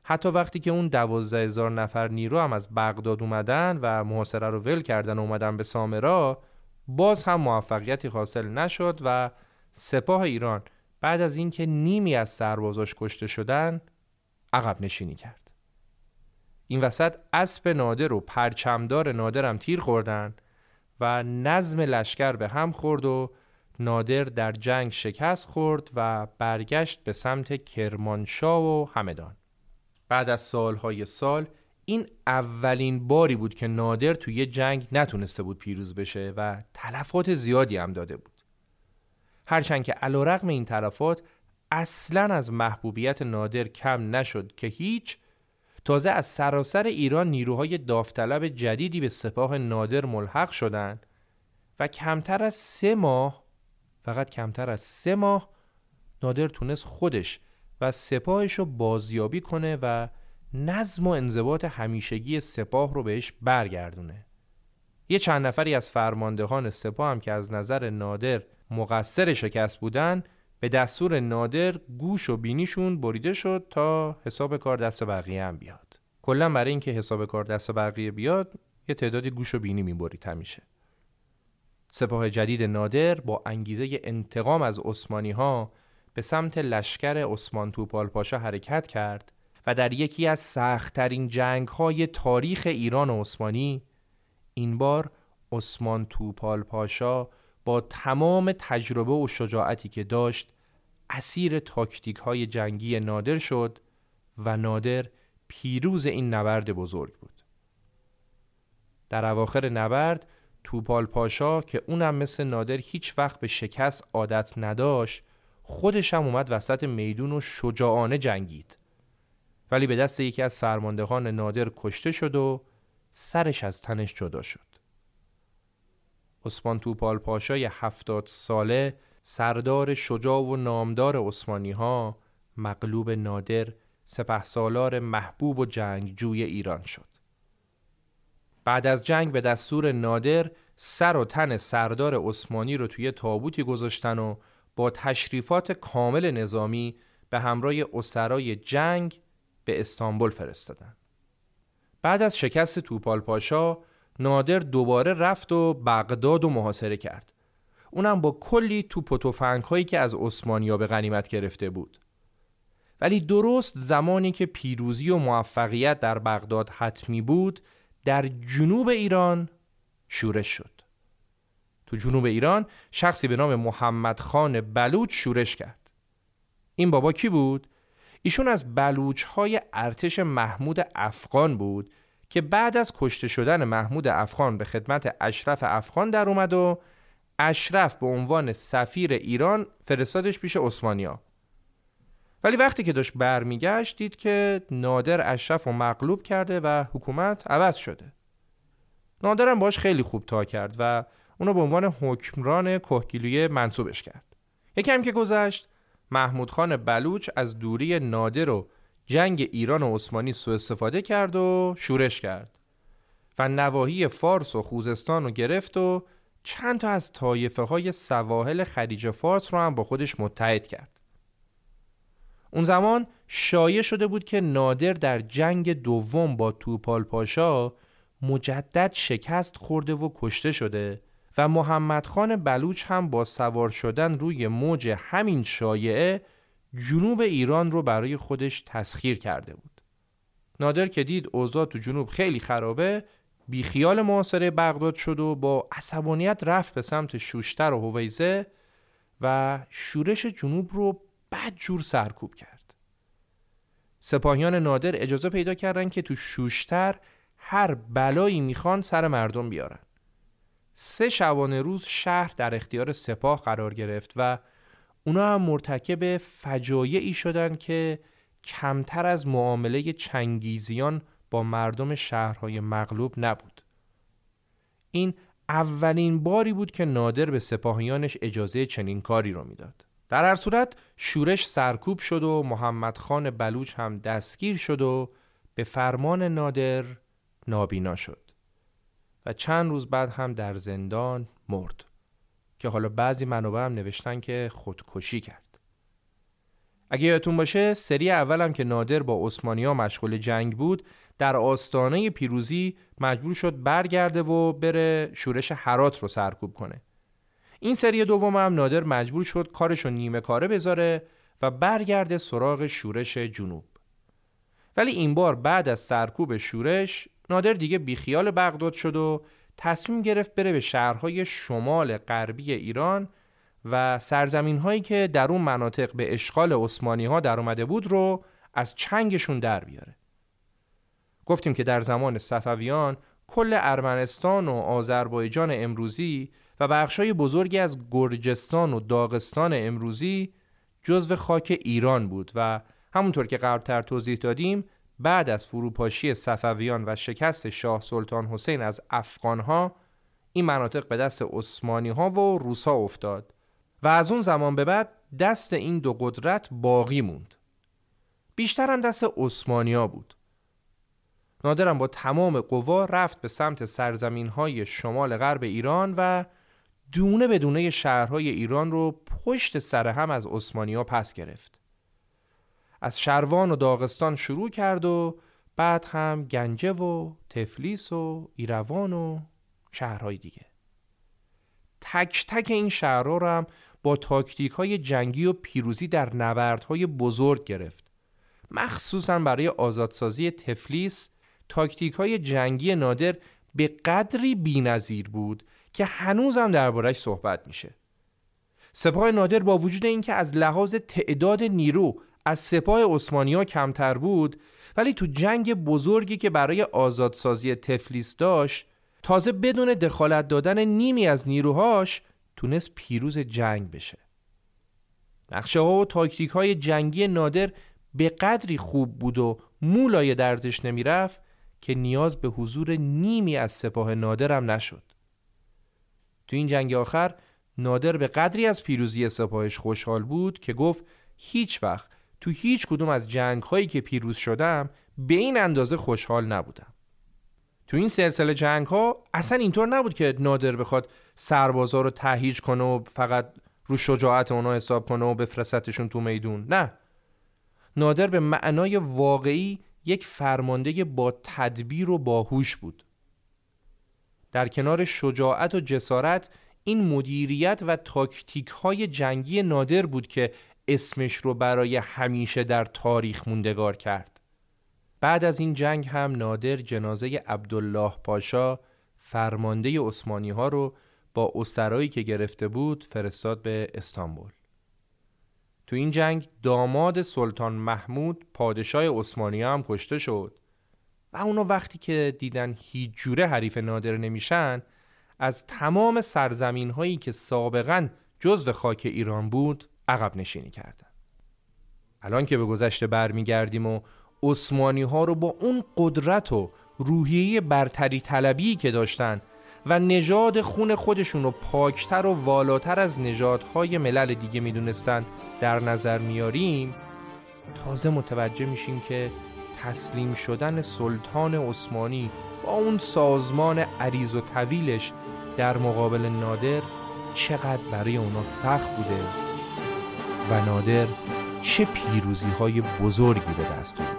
حتی وقتی که اون دوازده هزار نفر نیرو هم از بغداد اومدن و محاصره رو ول کردن و اومدن به سامرا باز هم موفقیتی حاصل نشد و سپاه ایران بعد از اینکه نیمی از سربازاش کشته شدن عقب نشینی کرد این وسط اسب نادر و پرچمدار نادرم تیر خوردن و نظم لشکر به هم خورد و نادر در جنگ شکست خورد و برگشت به سمت کرمانشاه و همدان. بعد از سالهای سال این اولین باری بود که نادر توی جنگ نتونسته بود پیروز بشه و تلفات زیادی هم داده بود. هرچند که رقم این تلفات اصلا از محبوبیت نادر کم نشد که هیچ تازه از سراسر ایران نیروهای داوطلب جدیدی به سپاه نادر ملحق شدند و کمتر از سه ماه فقط کمتر از سه ماه نادر تونست خودش و سپاهش رو بازیابی کنه و نظم و انضباط همیشگی سپاه رو بهش برگردونه. یه چند نفری از فرماندهان سپاه هم که از نظر نادر مقصر شکست بودن به دستور نادر گوش و بینیشون بریده شد تا حساب کار دست بقیه هم بیاد. کلا برای اینکه حساب کار دست بقیه بیاد یه تعدادی گوش و بینی می‌برید همیشه. سپاه جدید نادر با انگیزه انتقام از عثمانی ها به سمت لشکر عثمان توپال پاشا حرکت کرد و در یکی از سختترین جنگ های تاریخ ایران و عثمانی این بار عثمان توپال پاشا با تمام تجربه و شجاعتی که داشت اسیر تاکتیک های جنگی نادر شد و نادر پیروز این نبرد بزرگ بود. در اواخر نبرد توپال پاشا که اونم مثل نادر هیچ وقت به شکست عادت نداشت خودش هم اومد وسط میدون و شجاعانه جنگید. ولی به دست یکی از فرماندهان نادر کشته شد و سرش از تنش جدا شد. عثمان توپال پاشای هفتاد ساله سردار شجاع و نامدار عثمانی ها مغلوب نادر سپه سالار محبوب و جنگجوی ایران شد بعد از جنگ به دستور نادر سر و تن سردار عثمانی رو توی تابوتی گذاشتن و با تشریفات کامل نظامی به همراه اسرای جنگ به استانبول فرستادن. بعد از شکست توپال پاشا نادر دوباره رفت و بغداد و محاصره کرد. اونم با کلی توپ و هایی که از عثمانیا به غنیمت گرفته بود. ولی درست زمانی که پیروزی و موفقیت در بغداد حتمی بود در جنوب ایران شورش شد تو جنوب ایران شخصی به نام محمد خان بلوچ شورش کرد این بابا کی بود؟ ایشون از بلوچ های ارتش محمود افغان بود که بعد از کشته شدن محمود افغان به خدمت اشرف افغان در اومد و اشرف به عنوان سفیر ایران فرستادش پیش عثمانیا. ولی وقتی که داشت برمیگشت دید که نادر اشرف رو مغلوب کرده و حکومت عوض شده. نادرم باش خیلی خوب تا کرد و اونو به عنوان حکمران کهگیلویه منصوبش کرد. یکم که گذشت محمود خان بلوچ از دوری نادر و جنگ ایران و عثمانی سوء استفاده کرد و شورش کرد و نواحی فارس و خوزستان رو گرفت و چند تا از طایفه های سواحل خلیج فارس رو هم با خودش متحد کرد. اون زمان شایع شده بود که نادر در جنگ دوم با توپال پاشا مجدد شکست خورده و کشته شده و محمد خان بلوچ هم با سوار شدن روی موج همین شایعه جنوب ایران رو برای خودش تسخیر کرده بود. نادر که دید اوضاع تو جنوب خیلی خرابه بیخیال محاصره بغداد شد و با عصبانیت رفت به سمت شوشتر و هویزه و شورش جنوب رو بد جور سرکوب کرد. سپاهیان نادر اجازه پیدا کردن که تو شوشتر هر بلایی می‌خوان سر مردم بیارن. سه شبانه روز شهر در اختیار سپاه قرار گرفت و اونا هم مرتکب فجایعی شدن که کمتر از معامله چنگیزیان با مردم شهرهای مغلوب نبود. این اولین باری بود که نادر به سپاهیانش اجازه چنین کاری رو می‌داد. در هر صورت شورش سرکوب شد و محمد خان بلوچ هم دستگیر شد و به فرمان نادر نابینا شد. و چند روز بعد هم در زندان مرد که حالا بعضی منابع هم نوشتن که خودکشی کرد. اگه یادتون باشه سری اولم که نادر با عثمانیا مشغول جنگ بود در آستانه پیروزی مجبور شد برگرده و بره شورش حرات رو سرکوب کنه. این سری دوم هم نادر مجبور شد کارش رو نیمه کاره بذاره و برگرده سراغ شورش جنوب. ولی این بار بعد از سرکوب شورش نادر دیگه بیخیال بغداد شد و تصمیم گرفت بره به شهرهای شمال غربی ایران و سرزمین هایی که در اون مناطق به اشغال عثمانی ها در اومده بود رو از چنگشون در بیاره. گفتیم که در زمان صفویان کل ارمنستان و آذربایجان امروزی و بخشای بزرگی از گرجستان و داغستان امروزی جزو خاک ایران بود و همونطور که قبلتر توضیح دادیم بعد از فروپاشی صفویان و شکست شاه سلطان حسین از افغانها این مناطق به دست عثمانی ها و روسا افتاد و از اون زمان به بعد دست این دو قدرت باقی موند. بیشتر هم دست ها بود. نادرم با تمام قوا رفت به سمت سرزمین های شمال غرب ایران و دونه به دونه شهرهای ایران رو پشت سر هم از ها پس گرفت. از شروان و داغستان شروع کرد و بعد هم گنجه و تفلیس و ایروان و شهرهای دیگه. تک تک این شهرها رو هم با تاکتیک های جنگی و پیروزی در نبردهای بزرگ گرفت. مخصوصا برای آزادسازی تفلیس تاکتیک های جنگی نادر به قدری بینظیر بود که هنوزم دربارش صحبت میشه. سپاه نادر با وجود اینکه از لحاظ تعداد نیرو از سپاه عثمانی کمتر بود ولی تو جنگ بزرگی که برای آزادسازی تفلیس داشت تازه بدون دخالت دادن نیمی از نیروهاش تونست پیروز جنگ بشه. نقشه ها و تاکتیک های جنگی نادر به قدری خوب بود و مولای دردش نمی‌رفت که نیاز به حضور نیمی از سپاه نادرم نشد. تو این جنگ آخر نادر به قدری از پیروزی سپاهش خوشحال بود که گفت هیچ وقت تو هیچ کدوم از جنگ هایی که پیروز شدم به این اندازه خوشحال نبودم. تو این سلسله جنگ ها اصلا اینطور نبود که نادر بخواد سربازا رو تهیج کنه و فقط رو شجاعت اونا حساب کنه و بفرستشون تو میدون. نه. نادر به معنای واقعی یک فرمانده با تدبیر و باهوش بود. در کنار شجاعت و جسارت این مدیریت و تاکتیک های جنگی نادر بود که اسمش رو برای همیشه در تاریخ موندگار کرد. بعد از این جنگ هم نادر جنازه عبدالله پاشا فرمانده عثمانی ها رو با اسرایی که گرفته بود فرستاد به استانبول. تو این جنگ داماد سلطان محمود پادشاه عثمانی هم کشته شد و اونا وقتی که دیدن هیچ جوره حریف نادر نمیشن از تمام سرزمین هایی که سابقا جزو خاک ایران بود عقب نشینی کردن. الان که به گذشته برمیگردیم و عثمانی ها رو با اون قدرت و روحیه برتری طلبی که داشتن و نژاد خون خودشون رو پاکتر و والاتر از نژادهای ملل دیگه می‌دونستن در نظر میاریم تازه متوجه میشیم که تسلیم شدن سلطان عثمانی با اون سازمان عریض و طویلش در مقابل نادر چقدر برای اونا سخت بوده؟ و نادر چه پیروزی های بزرگی به دست آورده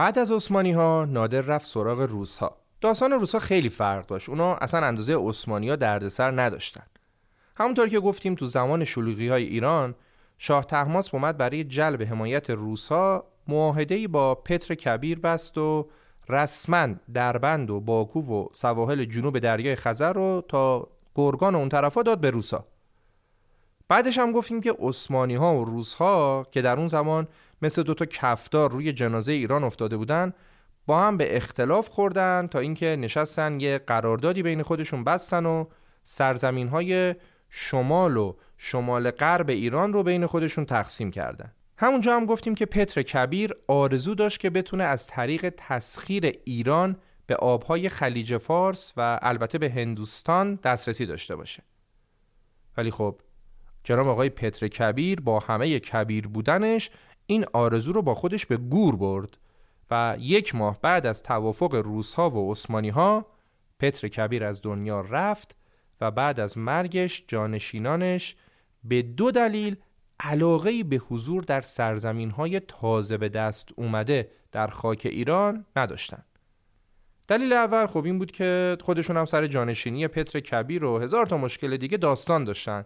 بعد از عثمانی ها نادر رفت سراغ روس ها داستان روس ها خیلی فرق داشت. اونا اصلا اندازه عثمانی ها دردسر نداشتن. همونطور که گفتیم تو زمان شلوغی های ایران شاه تحماس اومد برای جلب حمایت روس ها معاهده با پتر کبیر بست و رسما دربند و باکو و سواحل جنوب دریای خزر رو تا گرگان اون طرفا داد به روسا بعدش هم گفتیم که عثمانی ها و روس ها که در اون زمان مثل دوتا کفدار روی جنازه ایران افتاده بودن با هم به اختلاف خوردن تا اینکه نشستن یه قراردادی بین خودشون بستن و سرزمین های شمال و شمال غرب ایران رو بین خودشون تقسیم کردن. همونجا هم گفتیم که پتر کبیر آرزو داشت که بتونه از طریق تسخیر ایران به آبهای خلیج فارس و البته به هندوستان دسترسی داشته باشه. ولی خب جناب آقای پتر کبیر با همه کبیر بودنش این آرزو رو با خودش به گور برد و یک ماه بعد از توافق روسها و عثمانیها پتر کبیر از دنیا رفت و بعد از مرگش جانشینانش به دو دلیل علاقه به حضور در سرزمین های تازه به دست اومده در خاک ایران نداشتند. دلیل اول خب این بود که خودشون هم سر جانشینی پتر کبیر و هزار تا مشکل دیگه داستان داشتن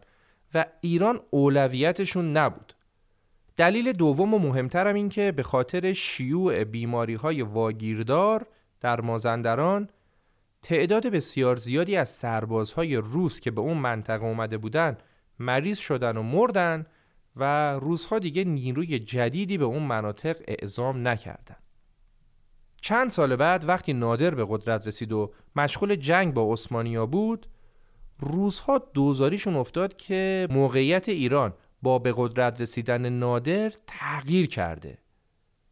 و ایران اولویتشون نبود. دلیل دوم و مهمترم این که به خاطر شیوع بیماری های واگیردار در مازندران تعداد بسیار زیادی از سربازهای روس که به اون منطقه اومده بودن مریض شدن و مردن و روزها دیگه نیروی جدیدی به اون مناطق اعزام نکردن. چند سال بعد وقتی نادر به قدرت رسید و مشغول جنگ با عثمانیا بود روزها دوزاریشون افتاد که موقعیت ایران با به قدرت رسیدن نادر تغییر کرده.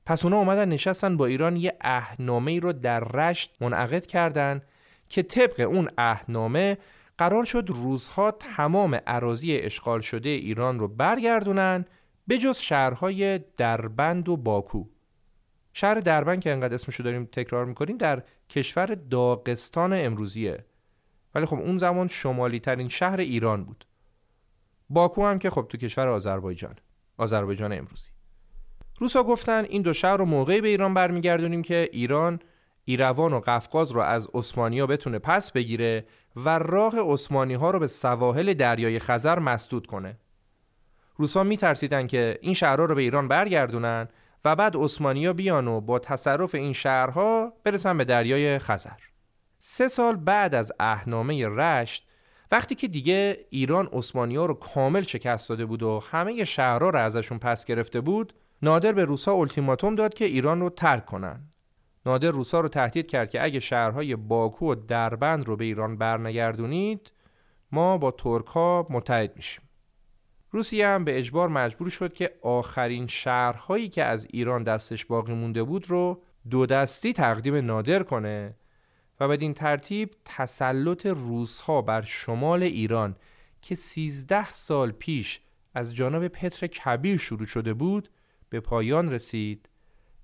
پس اونا اومدن نشستن با ایران یه اهنامه ای رو در رشت منعقد کردن که طبق اون اهنامه قرار شد روزها تمام عراضی اشغال شده ایران رو برگردونن به جز شهرهای دربند و باکو. شهر دربند که انقدر اسمشو داریم تکرار می‌کنیم در کشور داغستان امروزیه. ولی خب اون زمان شمالی ترین شهر ایران بود. باکو هم که خب تو کشور آذربایجان آذربایجان امروزی روسا گفتن این دو شهر رو موقعی به ایران برمیگردونیم که ایران ایروان و قفقاز رو از عثمانیا بتونه پس بگیره و راه عثمانی ها رو به سواحل دریای خزر مسدود کنه. روسا میترسیدن که این شهرها رو به ایران برگردونن و بعد عثمانیا بیان و با تصرف این شهرها برسن به دریای خزر. سه سال بعد از اهنامه رشت وقتی که دیگه ایران عثمانیا رو کامل شکست داده بود و همه شهرها رو ازشون پس گرفته بود نادر به روسا التیماتوم داد که ایران رو ترک کنن. نادر روسا رو تهدید کرد که اگه شهرهای باکو و دربند رو به ایران برنگردونید ما با ترک ها متحد میشیم. روسیه هم به اجبار مجبور شد که آخرین شهرهایی که از ایران دستش باقی مونده بود رو دو دستی تقدیم نادر کنه و بدین ترتیب تسلط روسها بر شمال ایران که 13 سال پیش از جانب پتر کبیر شروع شده بود به پایان رسید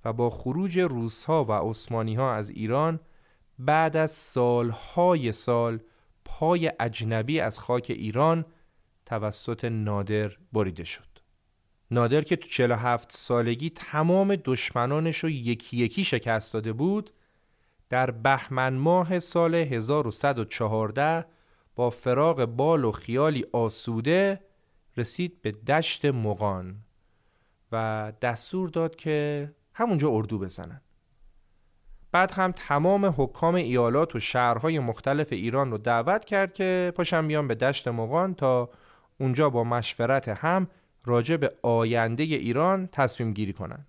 و با خروج روسها و عثمانی ها از ایران بعد از سالهای سال پای اجنبی از خاک ایران توسط نادر بریده شد. نادر که تو 47 سالگی تمام دشمنانش رو یکی یکی شکست داده بود در بهمن ماه سال 1114 با فراغ بال و خیالی آسوده رسید به دشت مقان و دستور داد که همونجا اردو بزنن. بعد هم تمام حکام ایالات و شهرهای مختلف ایران رو دعوت کرد که پاشن بیان به دشت مقان تا اونجا با مشورت هم راجع به آینده ایران تصمیم گیری کنن.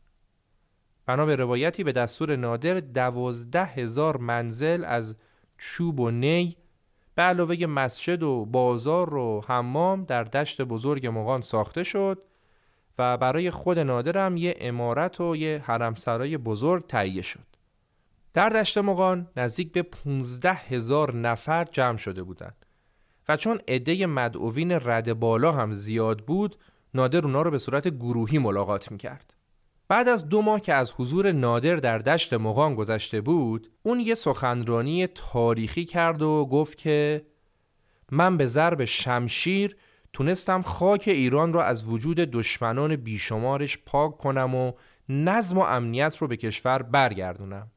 بنا به روایتی به دستور نادر دوازده هزار منزل از چوب و نی به علاوه مسجد و بازار و حمام در دشت بزرگ مغان ساخته شد و برای خود نادر هم یه امارت و یه حرمسرای بزرگ تهیه شد. در دشت مغان نزدیک به 15 هزار نفر جمع شده بودند و چون عده مدعوین رد بالا هم زیاد بود نادر اونا رو به صورت گروهی ملاقات می‌کرد. بعد از دو ماه که از حضور نادر در دشت مغان گذشته بود اون یه سخنرانی تاریخی کرد و گفت که من به ضرب شمشیر تونستم خاک ایران را از وجود دشمنان بیشمارش پاک کنم و نظم و امنیت رو به کشور برگردونم.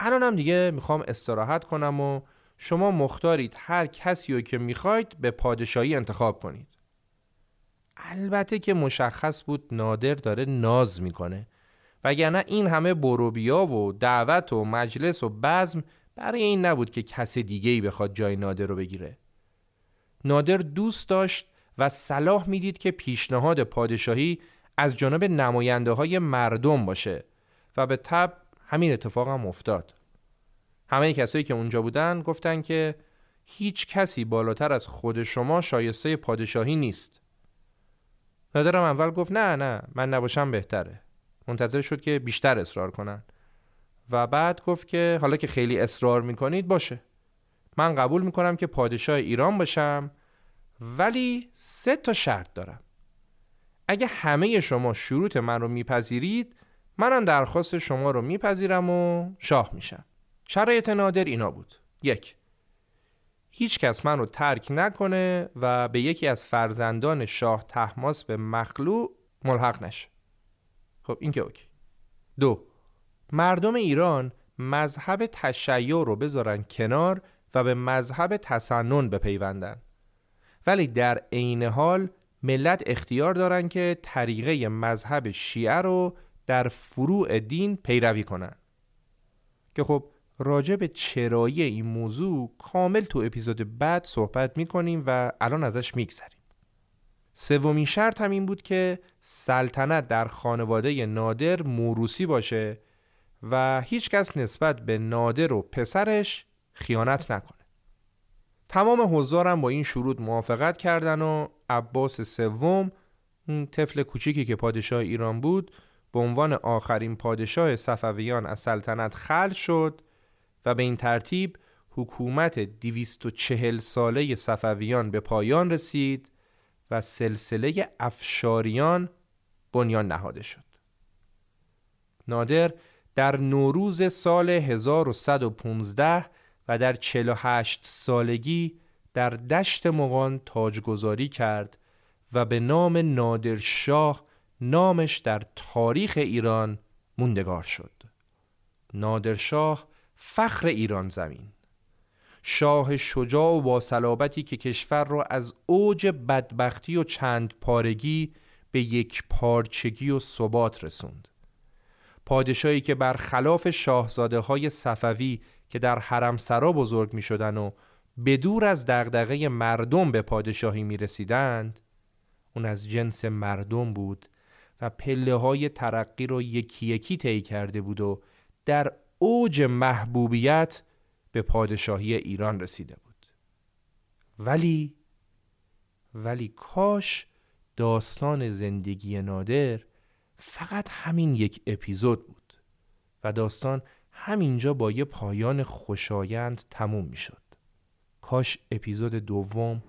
الانم دیگه می‌خوام استراحت کنم و شما مختارید هر کسی رو که می‌خواید به پادشاهی انتخاب کنید. البته که مشخص بود نادر داره ناز می‌کنه. وگرنه این همه بروبیا و دعوت و مجلس و بزم برای این نبود که کس دیگه ای بخواد جای نادر رو بگیره. نادر دوست داشت و صلاح می‌دید که پیشنهاد پادشاهی از جانب نماینده های مردم باشه و به تب همین اتفاق هم افتاد. همه کسایی که اونجا بودن گفتن که هیچ کسی بالاتر از خود شما شایسته پادشاهی نیست. نادرم اول گفت نه نه من نباشم بهتره. منتظر شد که بیشتر اصرار کنن. و بعد گفت که حالا که خیلی اصرار می‌کنید باشه. من قبول می‌کنم که پادشاه ایران باشم ولی سه تا شرط دارم. اگه همه شما شروط من رو میپذیرید منم درخواست شما رو میپذیرم و شاه میشم. شرایط نادر اینا بود. یک. هیچ کس من رو ترک نکنه و به یکی از فرزندان شاه تحماس به مخلوع ملحق نشه. خب این که اوکی. دو مردم ایران مذهب تشیع رو بذارن کنار و به مذهب تسنن بپیوندن. ولی در عین حال ملت اختیار دارن که طریقه مذهب شیعه رو در فروع دین پیروی کنن. که خب راجع به چرایی این موضوع کامل تو اپیزود بعد صحبت می‌کنیم و الان ازش میگذریم. سومین شرط هم این بود که سلطنت در خانواده نادر موروسی باشه و هیچکس نسبت به نادر و پسرش خیانت نکنه. تمام حضارم با این شروط موافقت کردن و عباس سوم اون طفل کوچیکی که پادشاه ایران بود به عنوان آخرین پادشاه صفویان از سلطنت خلع شد و به این ترتیب حکومت 240 ساله صفویان به پایان رسید و سلسله افشاریان بنیان نهاده شد. نادر در نوروز سال 1115 و در 48 سالگی در دشت مغان تاجگذاری کرد و به نام نادرشاه نامش در تاریخ ایران موندگار شد. نادرشاه فخر ایران زمین. شاه شجاع و با صلابتی که کشور را از اوج بدبختی و چند پارگی به یک پارچگی و ثبات رسوند. پادشاهی که برخلاف شاهزاده های صفوی که در حرم سرا بزرگ می شدن و بدور از دغدغه مردم به پادشاهی می رسیدند اون از جنس مردم بود و پله های ترقی رو یکی یکی طی کرده بود و در اوج محبوبیت به پادشاهی ایران رسیده بود ولی ولی کاش داستان زندگی نادر فقط همین یک اپیزود بود و داستان همینجا با یه پایان خوشایند تموم می شد. کاش اپیزود دوم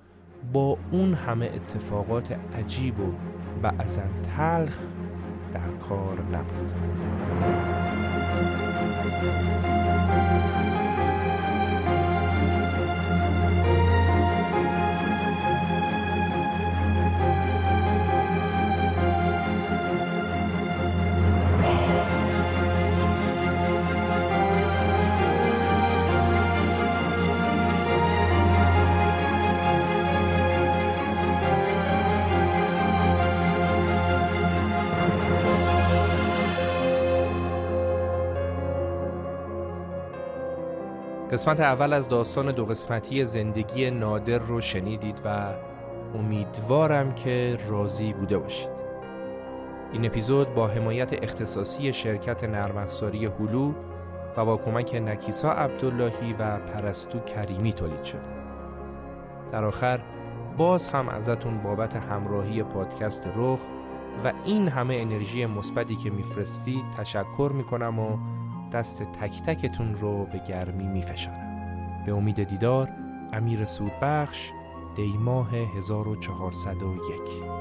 با اون همه اتفاقات عجیب و بعضا تلخ در کار نبود. Thank you. قسمت اول از داستان دو قسمتی زندگی نادر رو شنیدید و امیدوارم که راضی بوده باشید. این اپیزود با حمایت اختصاصی شرکت نرم افزاری هلو و با کمک نکیسا عبداللهی و پرستو کریمی تولید شده. در آخر باز هم ازتون بابت همراهی پادکست رخ و این همه انرژی مثبتی که میفرستید تشکر می‌کنم و دست تک تکتون رو به گرمی میفشارم. به امید دیدار امیر سودبخش دیماه 1401「